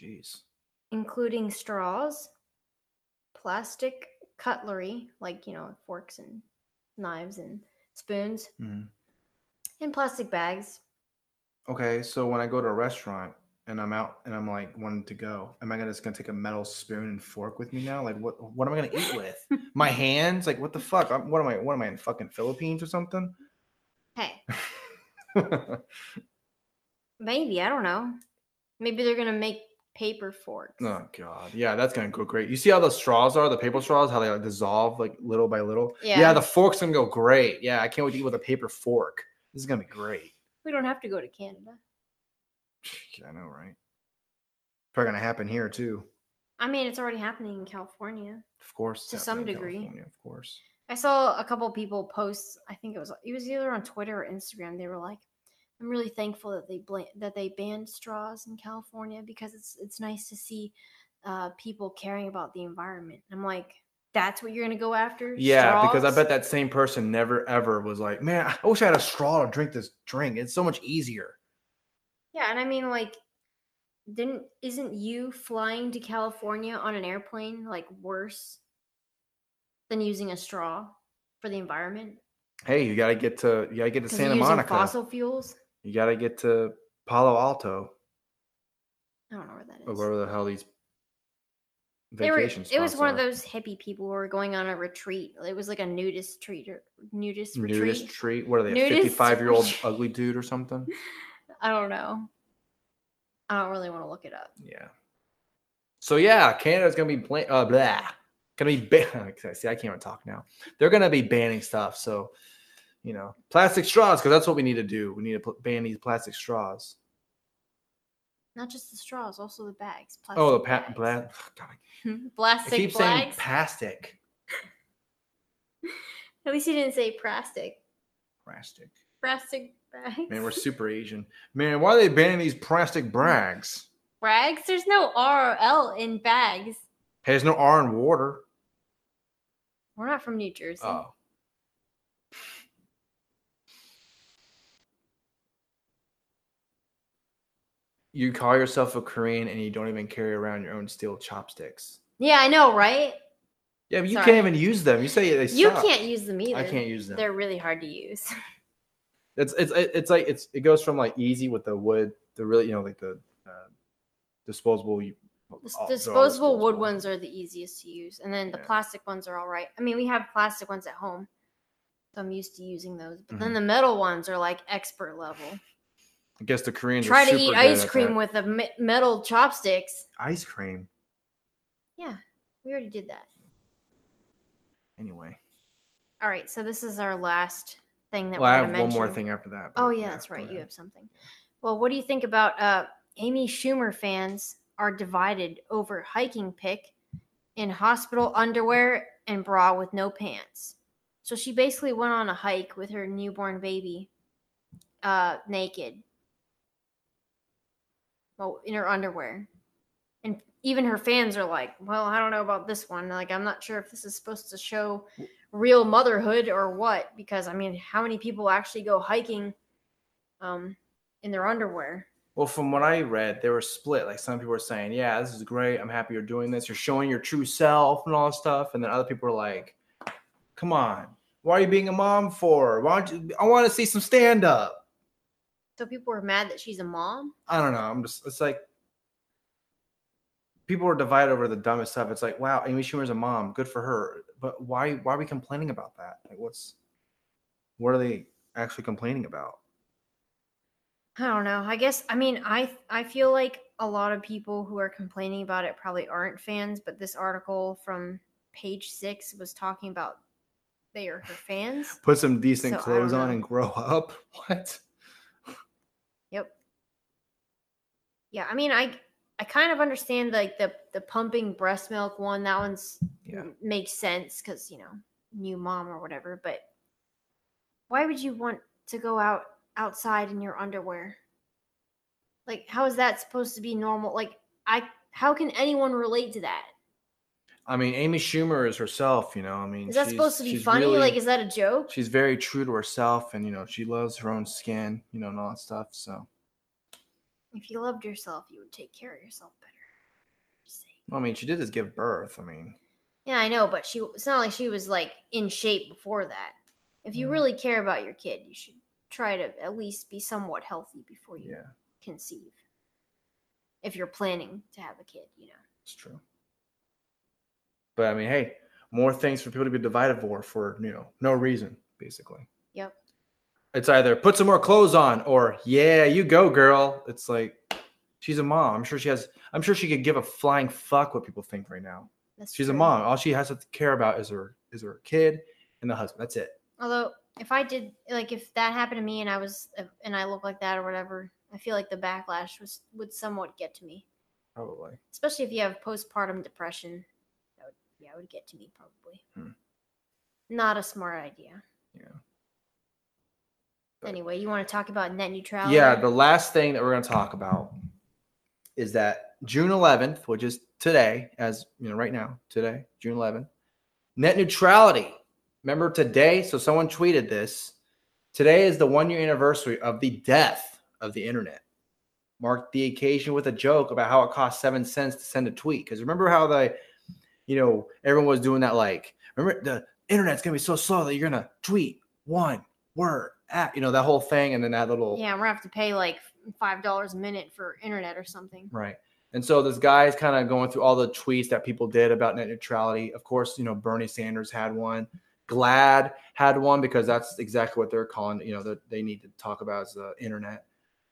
Jeez. including straws, plastic cutlery like you know forks and knives and spoons, Mhm. and plastic bags. Okay, so when I go to a restaurant and I'm out and I'm like wanting to go, am I gonna just gonna take a metal spoon and fork with me now? Like what? What am I gonna eat with? My hands? Like what the fuck? I'm, what am I? What am I in fucking Philippines or something? Hey, maybe I don't know. Maybe they're gonna make paper forks. Oh god, yeah, that's gonna go great. You see how the straws are, the paper straws, how they like dissolve like little by little. Yeah, Yeah. the fork's gonna go great. Yeah, I can't wait to eat with a paper fork. This is gonna be great. We don't have to go to Canada. Yeah, I know, right? Probably gonna happen here too. I mean, it's already happening in California. Of course, To some degree. California, of course. I saw a couple people post. I think it was it was either on Twitter or Instagram. They were like, "I'm really thankful that they bla- that they banned straws in California because it's it's nice to see uh, people caring about the environment." I'm like, "That's what you're gonna go after?" Yeah, because I bet that same person never ever was like, man, I wish I had a straw to drink this drink. It's so much easier. Yeah, and I mean, like, didn't isn't you flying to California on an airplane like worse than using a straw for the environment? Hey, you gotta get to you gotta get to Santa Monica. fossil fuels. You gotta get to Palo Alto I don't know where that is. or wherever the hell these They were, vacation it was one of those hippie people who were going on a retreat. It was like a nudist treat or nudist, nudist retreat. treat. What are they? Nudist Fifty-five year old ugly dude or something? I don't know. I don't really want to look it up. Yeah. So yeah, Canada's gonna be bla- uh, blah, gonna be ban- see. I can't even talk now. They're gonna be banning stuff. So, you know, plastic straws because that's what we need to do. We need to ban these plastic straws. Not just the straws, also the bags. Oh, the plastic pa- bags. bla- God, I plastic keep saying plastic. At least you didn't say plastic. Plastic. Plastic bags. Man, we're super Asian. Man, why are they banning these plastic bags? Bags? There's no R or L in bags. Hey, there's no R in water. We're not from New Jersey. Oh. You call yourself a Korean and you don't even carry around your own steel chopsticks. Yeah, I know, right? Yeah, but you Sorry. can't even use them. You say they You suck. can't use them either. I can't use them. They're really hard to use. It's it's it's like it's it goes from like easy with the wood, the really you know like the uh, disposable. You, The s- all- they're all disposable wood ones are the easiest to use, and then the Yeah. plastic ones are all right. I mean, we have plastic ones at home, so I'm used to using those. But Mm-hmm. then the metal ones are like expert level. I guess the Koreans Try are to eat ice cream with a me- metal chopsticks. ice cream. Yeah, we already did that. Anyway, All right, so this is our last thing that well, I have going one more thing after that. Oh but yeah, that's right. You have something. Well, what do you think about uh, Amy Schumer fans are divided over hiking pic in hospital underwear and bra with no pants? So she basically went on a hike with her newborn baby, uh, naked, well, in her underwear. And even her fans are like, "Well, I don't know about this one. Like, I'm not sure if this is supposed to show real motherhood or what." Because I mean, how many people actually go hiking, um, in their underwear? Well, from what I read, they were split. Like some people were saying, "Yeah, this is great. I'm happy you're doing this. You're showing your true self and all this stuff." And then other people were like, "Come on, why are you being a mom for? Why don't you? I want to see some stand up." So people were mad that she's a mom. I don't know. I'm just. It's like people are divided over the dumbest stuff. It's like, wow, Amy Schumer's a mom. Good for her. But why? Why are we complaining about that? Like, what's? What are they actually complaining about? I don't know. I guess I mean I I feel like a lot of people who are complaining about it probably aren't fans, but this article from page 6 was talking about they are her fans. Put some decent So, clothes on and grow up. What? Yep. Yeah, I mean I I kind of understand like the the pumping breast milk one. That one's Yeah. makes sense cuz you know, new mom or whatever, but why would you want to go out outside in your underwear? Like how is that supposed to be normal? Like I how can anyone relate to that? I mean, Amy Schumer is herself. You know, I mean, Is that supposed to be funny? really- like is that a joke? she's very true to herself, and you know, she loves her own skin. You know, and all that stuff. So, If you loved yourself, you would take care of yourself better. Saying. I mean, she did just give birth. I mean, Yeah, I know, but she it's not like she was like in shape before that. If you Mm. really care about your kid, you should try to at least be somewhat healthy before you yeah, conceive. If you're planning to have a kid, you know. it's true. But I mean, hey, more things for people to be divided for for you know no reason, basically. Yep. It's either put some more clothes on or yeah, you go, girl. It's like she's a mom. I'm sure she has. I'm sure she could give a flying fuck what people think right now. That's She's a mom. All she has to care about is her is her kid and the husband. That's it. Although if I did like if that happened to me and I was and I look like that or whatever, I feel like the backlash was would somewhat get to me. Probably. Especially if you have postpartum depression. That would yeah, it would get to me probably. Hmm. Not a smart idea. Yeah. Anyway, you want to talk about net neutrality? Yeah, the last thing that we're going to talk about is that June 11th, which is today, as you know, right now, today, June 11th, net neutrality. Remember today? So someone tweeted this. Today is the one year anniversary of the death of the internet. Marked the occasion with a joke about how it cost seven cents to send a tweet. Because remember how the, you know, everyone was doing that like, remember the internet's gonna be so slow that you're gonna tweet one word at, you know, that whole thing, and then that little Yeah, we're gonna have to pay like five dollars a minute for internet or something. Right. And so this guy is kind of going through all the tweets that people did about net neutrality. Of course, you know, Bernie Sanders had one. GLAAD had one because that's exactly what they're calling, you know, that they need to talk about is the internet,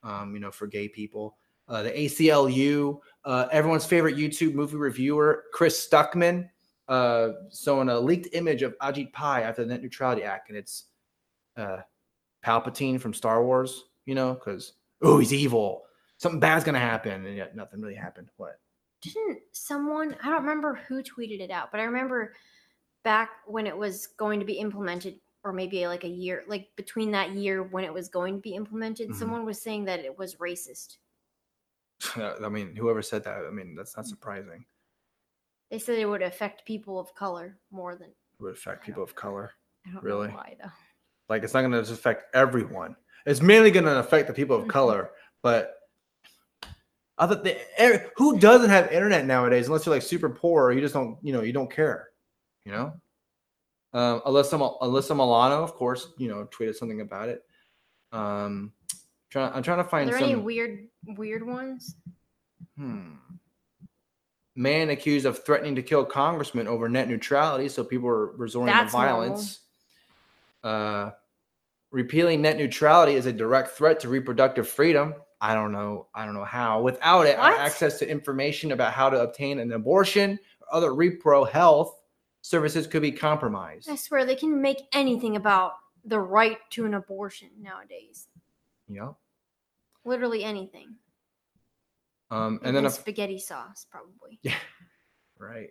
um, you know, for gay people. Uh, the ACLU, uh, everyone's favorite YouTube movie reviewer, Chris Stuckman, uh, showing a leaked image of Ajit Pai after the Net Neutrality Act. And it's uh, Palpatine from Star Wars, you know, because, oh, he's evil something bad's gonna happen, and yet nothing really happened. What? Didn't someone I don't remember who tweeted it out, but I remember back when it was going to be implemented, or maybe like a year, like between that year when it was going to be implemented, Mhm. someone was saying that it was racist. I mean, whoever said that, I mean, that's not surprising. They said it would affect people of color more than It would affect people of color. I don't Really? know why though. Like, it's not gonna just affect everyone. It's mainly gonna affect the people of color. But other the er, who doesn't have internet nowadays unless you're like super poor or you just don't, you know, you don't care. You know. Um, Alyssa Alyssa Milano, of course, you know, tweeted something about it. Um, trying, I'm trying to find. Are there some. any weird weird ones? Hmm. Man accused of threatening to kill congressman over net neutrality, so people are resorting That's to violence. Uh, repealing net neutrality is a direct threat to reproductive freedom. I don't know. I don't know how. Without it, What? access to information about how to obtain an abortion or other repro health services could be compromised. I swear they can make anything about the right to an abortion nowadays. Know. Literally anything. Um, and then a spaghetti sauce, probably. Yeah, right.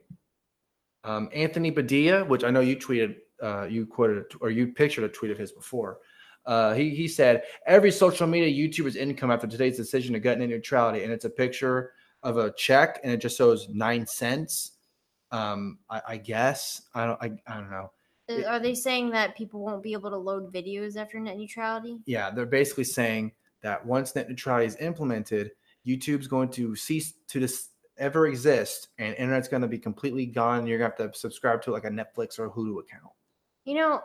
Um, Anthony Padilla, which I know you tweeted, uh, you quoted or you pictured a tweet of his before. Uh, he he said every social media YouTuber's income after today's decision to gut net neutrality, and it's a picture of a check and it just shows nine cents. Um, I, I guess I don't I, I don't know. Uh, Are they saying that people won't be able to load videos after net neutrality? Yeah, they're basically saying that once net neutrality is implemented, YouTube's going to cease to this ever exist, and internet's going to be completely gone. And you're going to have to subscribe to like a Netflix or a Hulu account. You know,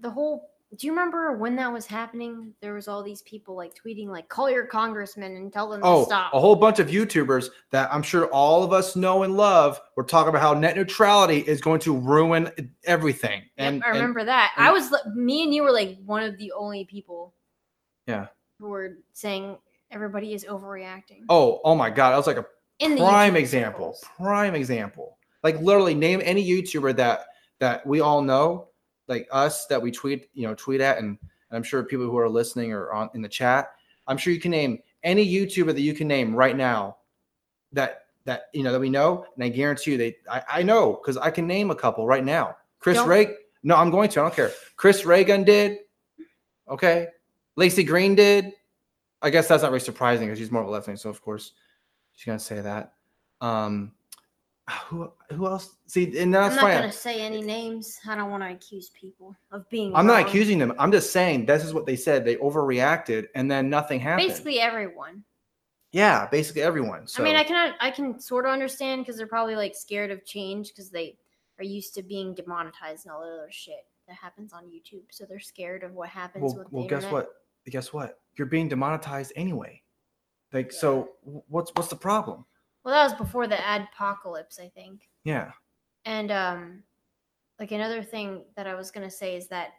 the whole. Do you remember when that was happening? There was all these people like tweeting, like, "Call your congressman and tell them Oh, to stop." a whole bunch of YouTubers that I'm sure all of us know and love were talking about how net neutrality is going to ruin everything. Yep, And I and- remember that. and- I was me and you were like one of the only people. Yeah. Who were saying everybody is overreacting. oh, oh my god, I was like a in prime example circles. prime example like literally name any youtuber that that we all know like us that we tweet you know tweet at and i'm sure people who are listening or on in the chat i'm sure you can name any youtuber that you can name right now that that you know that we know and i guarantee you they i, I know because i can name a couple right now. Chris ray no i'm going to i don't care. Chris Ray Gun did okay? Laci Green did. I guess that's not very surprising because she's more of a left wing so of course she's gonna say that. Um who who else see and that's I'm not fine gonna say any names. I don't want to accuse people of being. i'm not accusing them i'm just saying this is what they said they overreacted and then nothing happened Basically, everyone. yeah basically everyone so I mean, I can I can sort of understand because they're probably like scared of change because they are used to being demonetized and all that other shit that happens on YouTube. So they're scared of what happens well, well guess internet. what guess what you're being demonetized anyway like so what's what's the problem Well, that was before the adpocalypse, I think. yeah. And um, like another thing that I was gonna say is that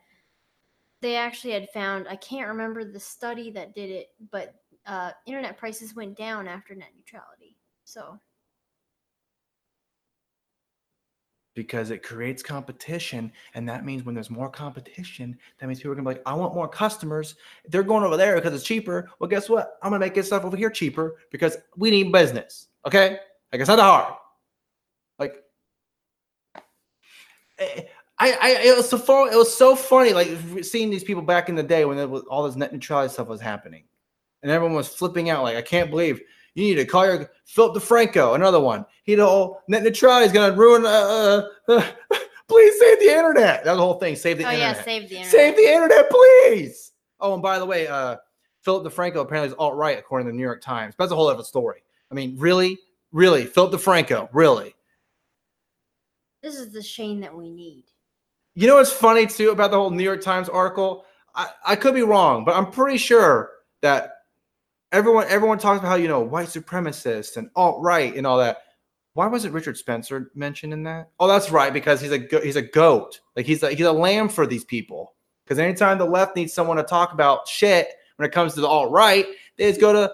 they actually had found I can't remember the study that did it, but uh, internet prices went down after net neutrality. So. Because it creates competition and that means when there's more competition that means people are gonna be like i want more customers. They're going over there because it's cheaper. Well guess what? I'm gonna make this stuff over here cheaper because we need business okay like it's not that hard like eh, I, I, it was so fun, it was so funny, like seeing these people back in the day when it was, all this net neutrality stuff was happening, and everyone was flipping out, like I can't believe you need to call your Philip DeFranco, another one. He the whole net neutrality is to ruin. Uh, uh, please save the internet. That was the whole thing. Save the oh internet. yeah, save the internet. Save the internet, please. Oh, and by the way, uh, Philip DeFranco apparently is alt right according to the New York Times. That's a whole other story. I mean, really, really, Philip DeFranco, really. This is the Shane that we need. You know what's funny too about the whole New York Times article? I, I could be wrong, but I'm pretty sure that everyone everyone talks about how you know white supremacists and alt right and all that. Why wasn't Richard Spencer mentioned in that? Oh, that's right, because he's a go- he's a goat. Like he's a, he's a lamb for these people. Because anytime the left needs someone to talk about shit when it comes to the alt right, they just go to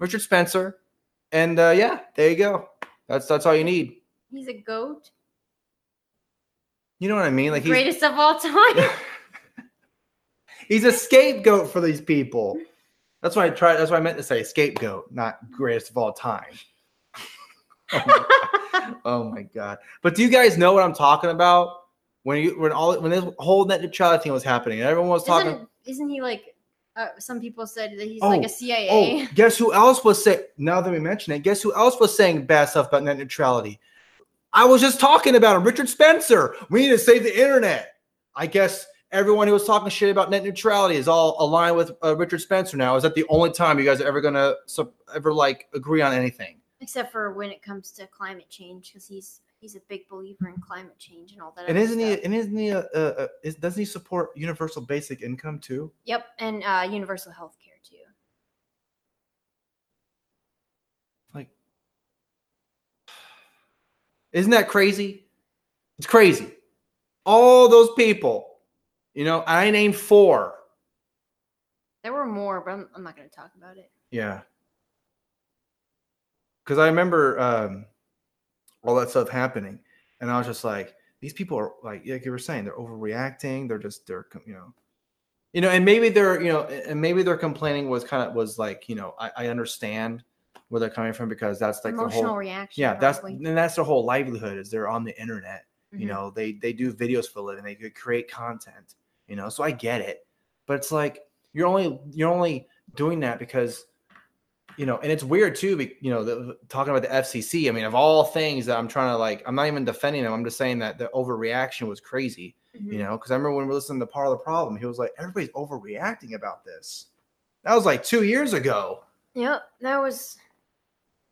Richard Spencer, and uh, yeah, there you go. That's that's all you need. He's a goat. You know what I mean? Like he's Greatest of all time. He's a scapegoat for these people. That's why I tried. That's what I meant to say scapegoat, not greatest of all time. oh, my, oh my god! But do you guys know what I'm talking about? When you when all when this whole net neutrality thing was happening, and everyone was talking. isn't, isn't he like? Uh, some people said that he's Oh, like a CIA. Oh, guess who else was saying? Now that we mention it, guess who else was saying bad stuff about net neutrality? I was just talking about him, Richard Spencer. We need to save the internet. I guess everyone who was talking shit about net neutrality is all aligned with uh, Richard Spencer now. Is that the only time you guys are ever gonna so, ever like agree on anything? Except for when it comes to climate change, because he's he's a big believer in climate change and all that. And isn't he? And isn't he? A, a, a, is, doesn't he support universal basic income too? Yep, and uh, universal health care too. Like, isn't that crazy? It's crazy. All those people, you know, I named four. There were more, but I'm, I'm not going to talk about it. Yeah. Because I remember um, all that stuff happening, and I was just like, these people are like, like you were saying, they're overreacting. They're just, they're, you know, you know, and maybe they're, you know, and maybe their complaining was kind of was like, you know, I, I understand where they're coming from because that's like Emotional the whole, reaction. yeah, that's probably. and that's their whole livelihood is they're on the internet you Mhm. know they they do videos for a living they could create content you know so i get it but it's like you're only you're only doing that because you know, and it's weird too. You know, the, talking about the FCC. I mean, of all things that I'm trying to like, I'm not even defending them. I'm just saying that the overreaction was crazy. Mm-hmm. You know, because I remember when we were listening to part of the problem, he was like, everybody's overreacting about this. That was like two years ago. Yep, that was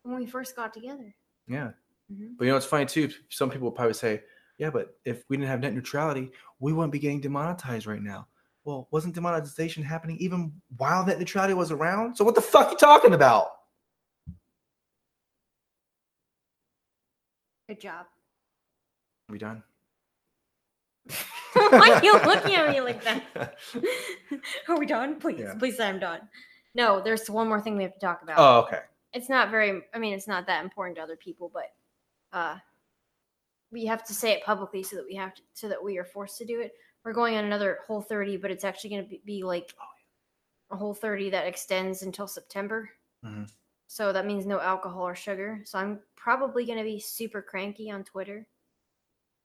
when we first got together. Yeah. Mhm. But you know, it's funny too. Some people would probably say, yeah, but if we didn't have net neutrality, we wouldn't be getting demonetized right now. Well, wasn't demonetization happening even while that neutrality was around? So what the fuck are you talking about? Good job. we done? Why are you looking at me like that? Are we done? Please, Yeah. please say I'm done. No, there's one more thing we have to talk about. Oh, okay. It's not very. I mean, it's not that important to other people, but uh, we have to say it publicly so that we have to, so that we are forced to do it. We're going on another whole 30, but it's actually going to be, like a whole 30 that extends until September. Mhm. So that means no alcohol or sugar. So I'm probably going to be super cranky on Twitter.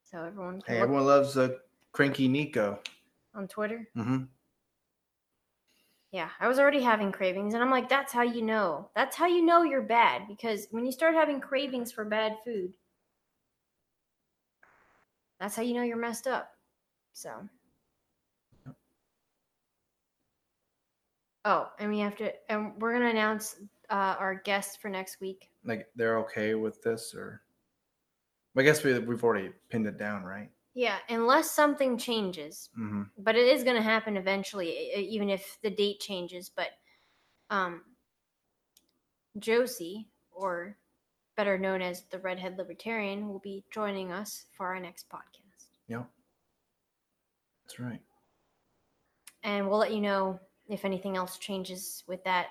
So everyone Hey, everyone loves uh, cranky Nico. on Twitter. hmm Yeah, I was already having cravings, and I'm like, that's how you know. That's how you know you're bad because when you start having cravings for bad food, that's how you know you're messed up. So. Oh, and we have to, and we're gonna announce uh, our guest for next week. Like they're okay with this, or I guess we we've already pinned it down, right? Yeah, unless something changes, hmm but it is going to happen eventually even if the date changes but um josie or better known as the redhead libertarian will be joining us for our next podcast Yep. That's right. and we'll let you know if anything else changes with that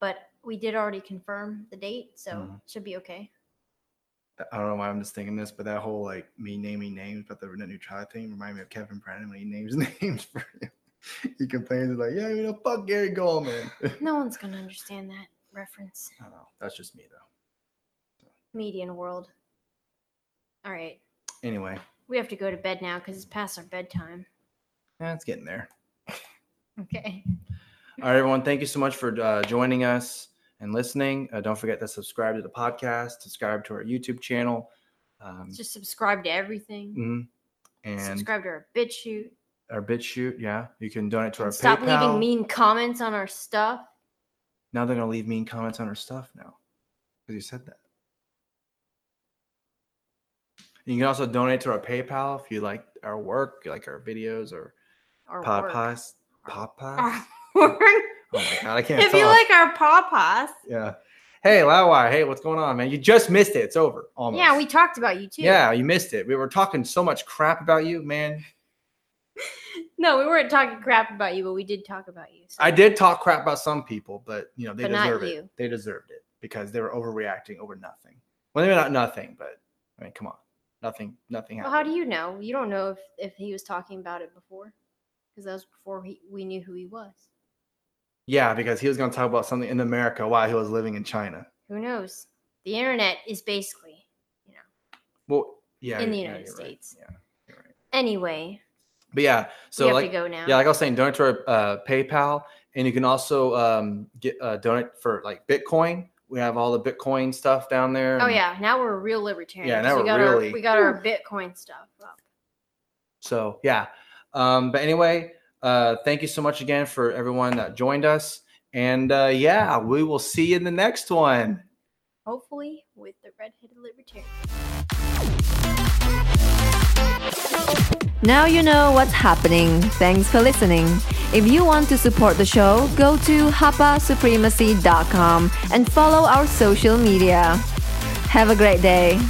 but we did already confirm the date so Mhm. it should be okay I don't know why I'm just thinking this, but that whole like me naming names, but the net neutrality thing reminded me of Kevin Brennan when he names names for him. He complains like, yeah, you know, fuck Gary Goldman. No one's to understand that reference I don't know. That's just me though. median world all right Anyway, we have to go to bed now because it's past our bedtime yeah, it's getting there. okay All right, everyone. Thank you so much for uh, joining us and listening. Uh, don't forget to subscribe to the podcast, subscribe to our YouTube channel, um, just subscribe to everything mhm, and subscribe to our BitChute. our BitChute. Yeah, you can donate to our stop PayPal. leaving mean comments on our stuff. Now they're gonna leave mean comments on our stuff now because you said that. You can also donate to our PayPal if you like our work, you like our videos or Our work. podcasts. Podcasts. Our work. Oh my god, I can't. if you like our pawpaws. yeah. Hey, Laowhy. Hey, what's going on, man? You just missed it. It's over. Almost. Yeah, we talked about you too. Yeah, you missed it. We were talking so much crap about you, man. No, we weren't talking crap about you, but we did talk about you. so- I did talk crap about some people, but you know they But deserve it. you. They deserved it because they were overreacting over nothing. Well, maybe not nothing, but I mean, come on, nothing, nothing Well, how do you know? You don't know if, if he was talking about it before. Because that was before he, we knew who he was. Yeah, because he was going to talk about something in America while he was living in China. Who knows? The internet is basically you know. Well, yeah, In the United right. States. Yeah, right. anyway. But yeah, so we have like to go now. Yeah, like I was saying, donate to our uh, PayPal, and you can also um, get uh, donate for like Bitcoin. We have all the Bitcoin stuff down there. oh yeah, now we're real libertarians. Yeah, now we we're got really- our we got our Bitcoin stuff up. So yeah, um, but anyway, uh, thank you so much again for everyone that joined us, and uh, yeah, we will see you in the next one. Hopefully with the redheaded libertarian. Now you know what's happening. Thanks for listening. If you want to support the show, go to hapasupremacy.com and follow our social media. Have a great day.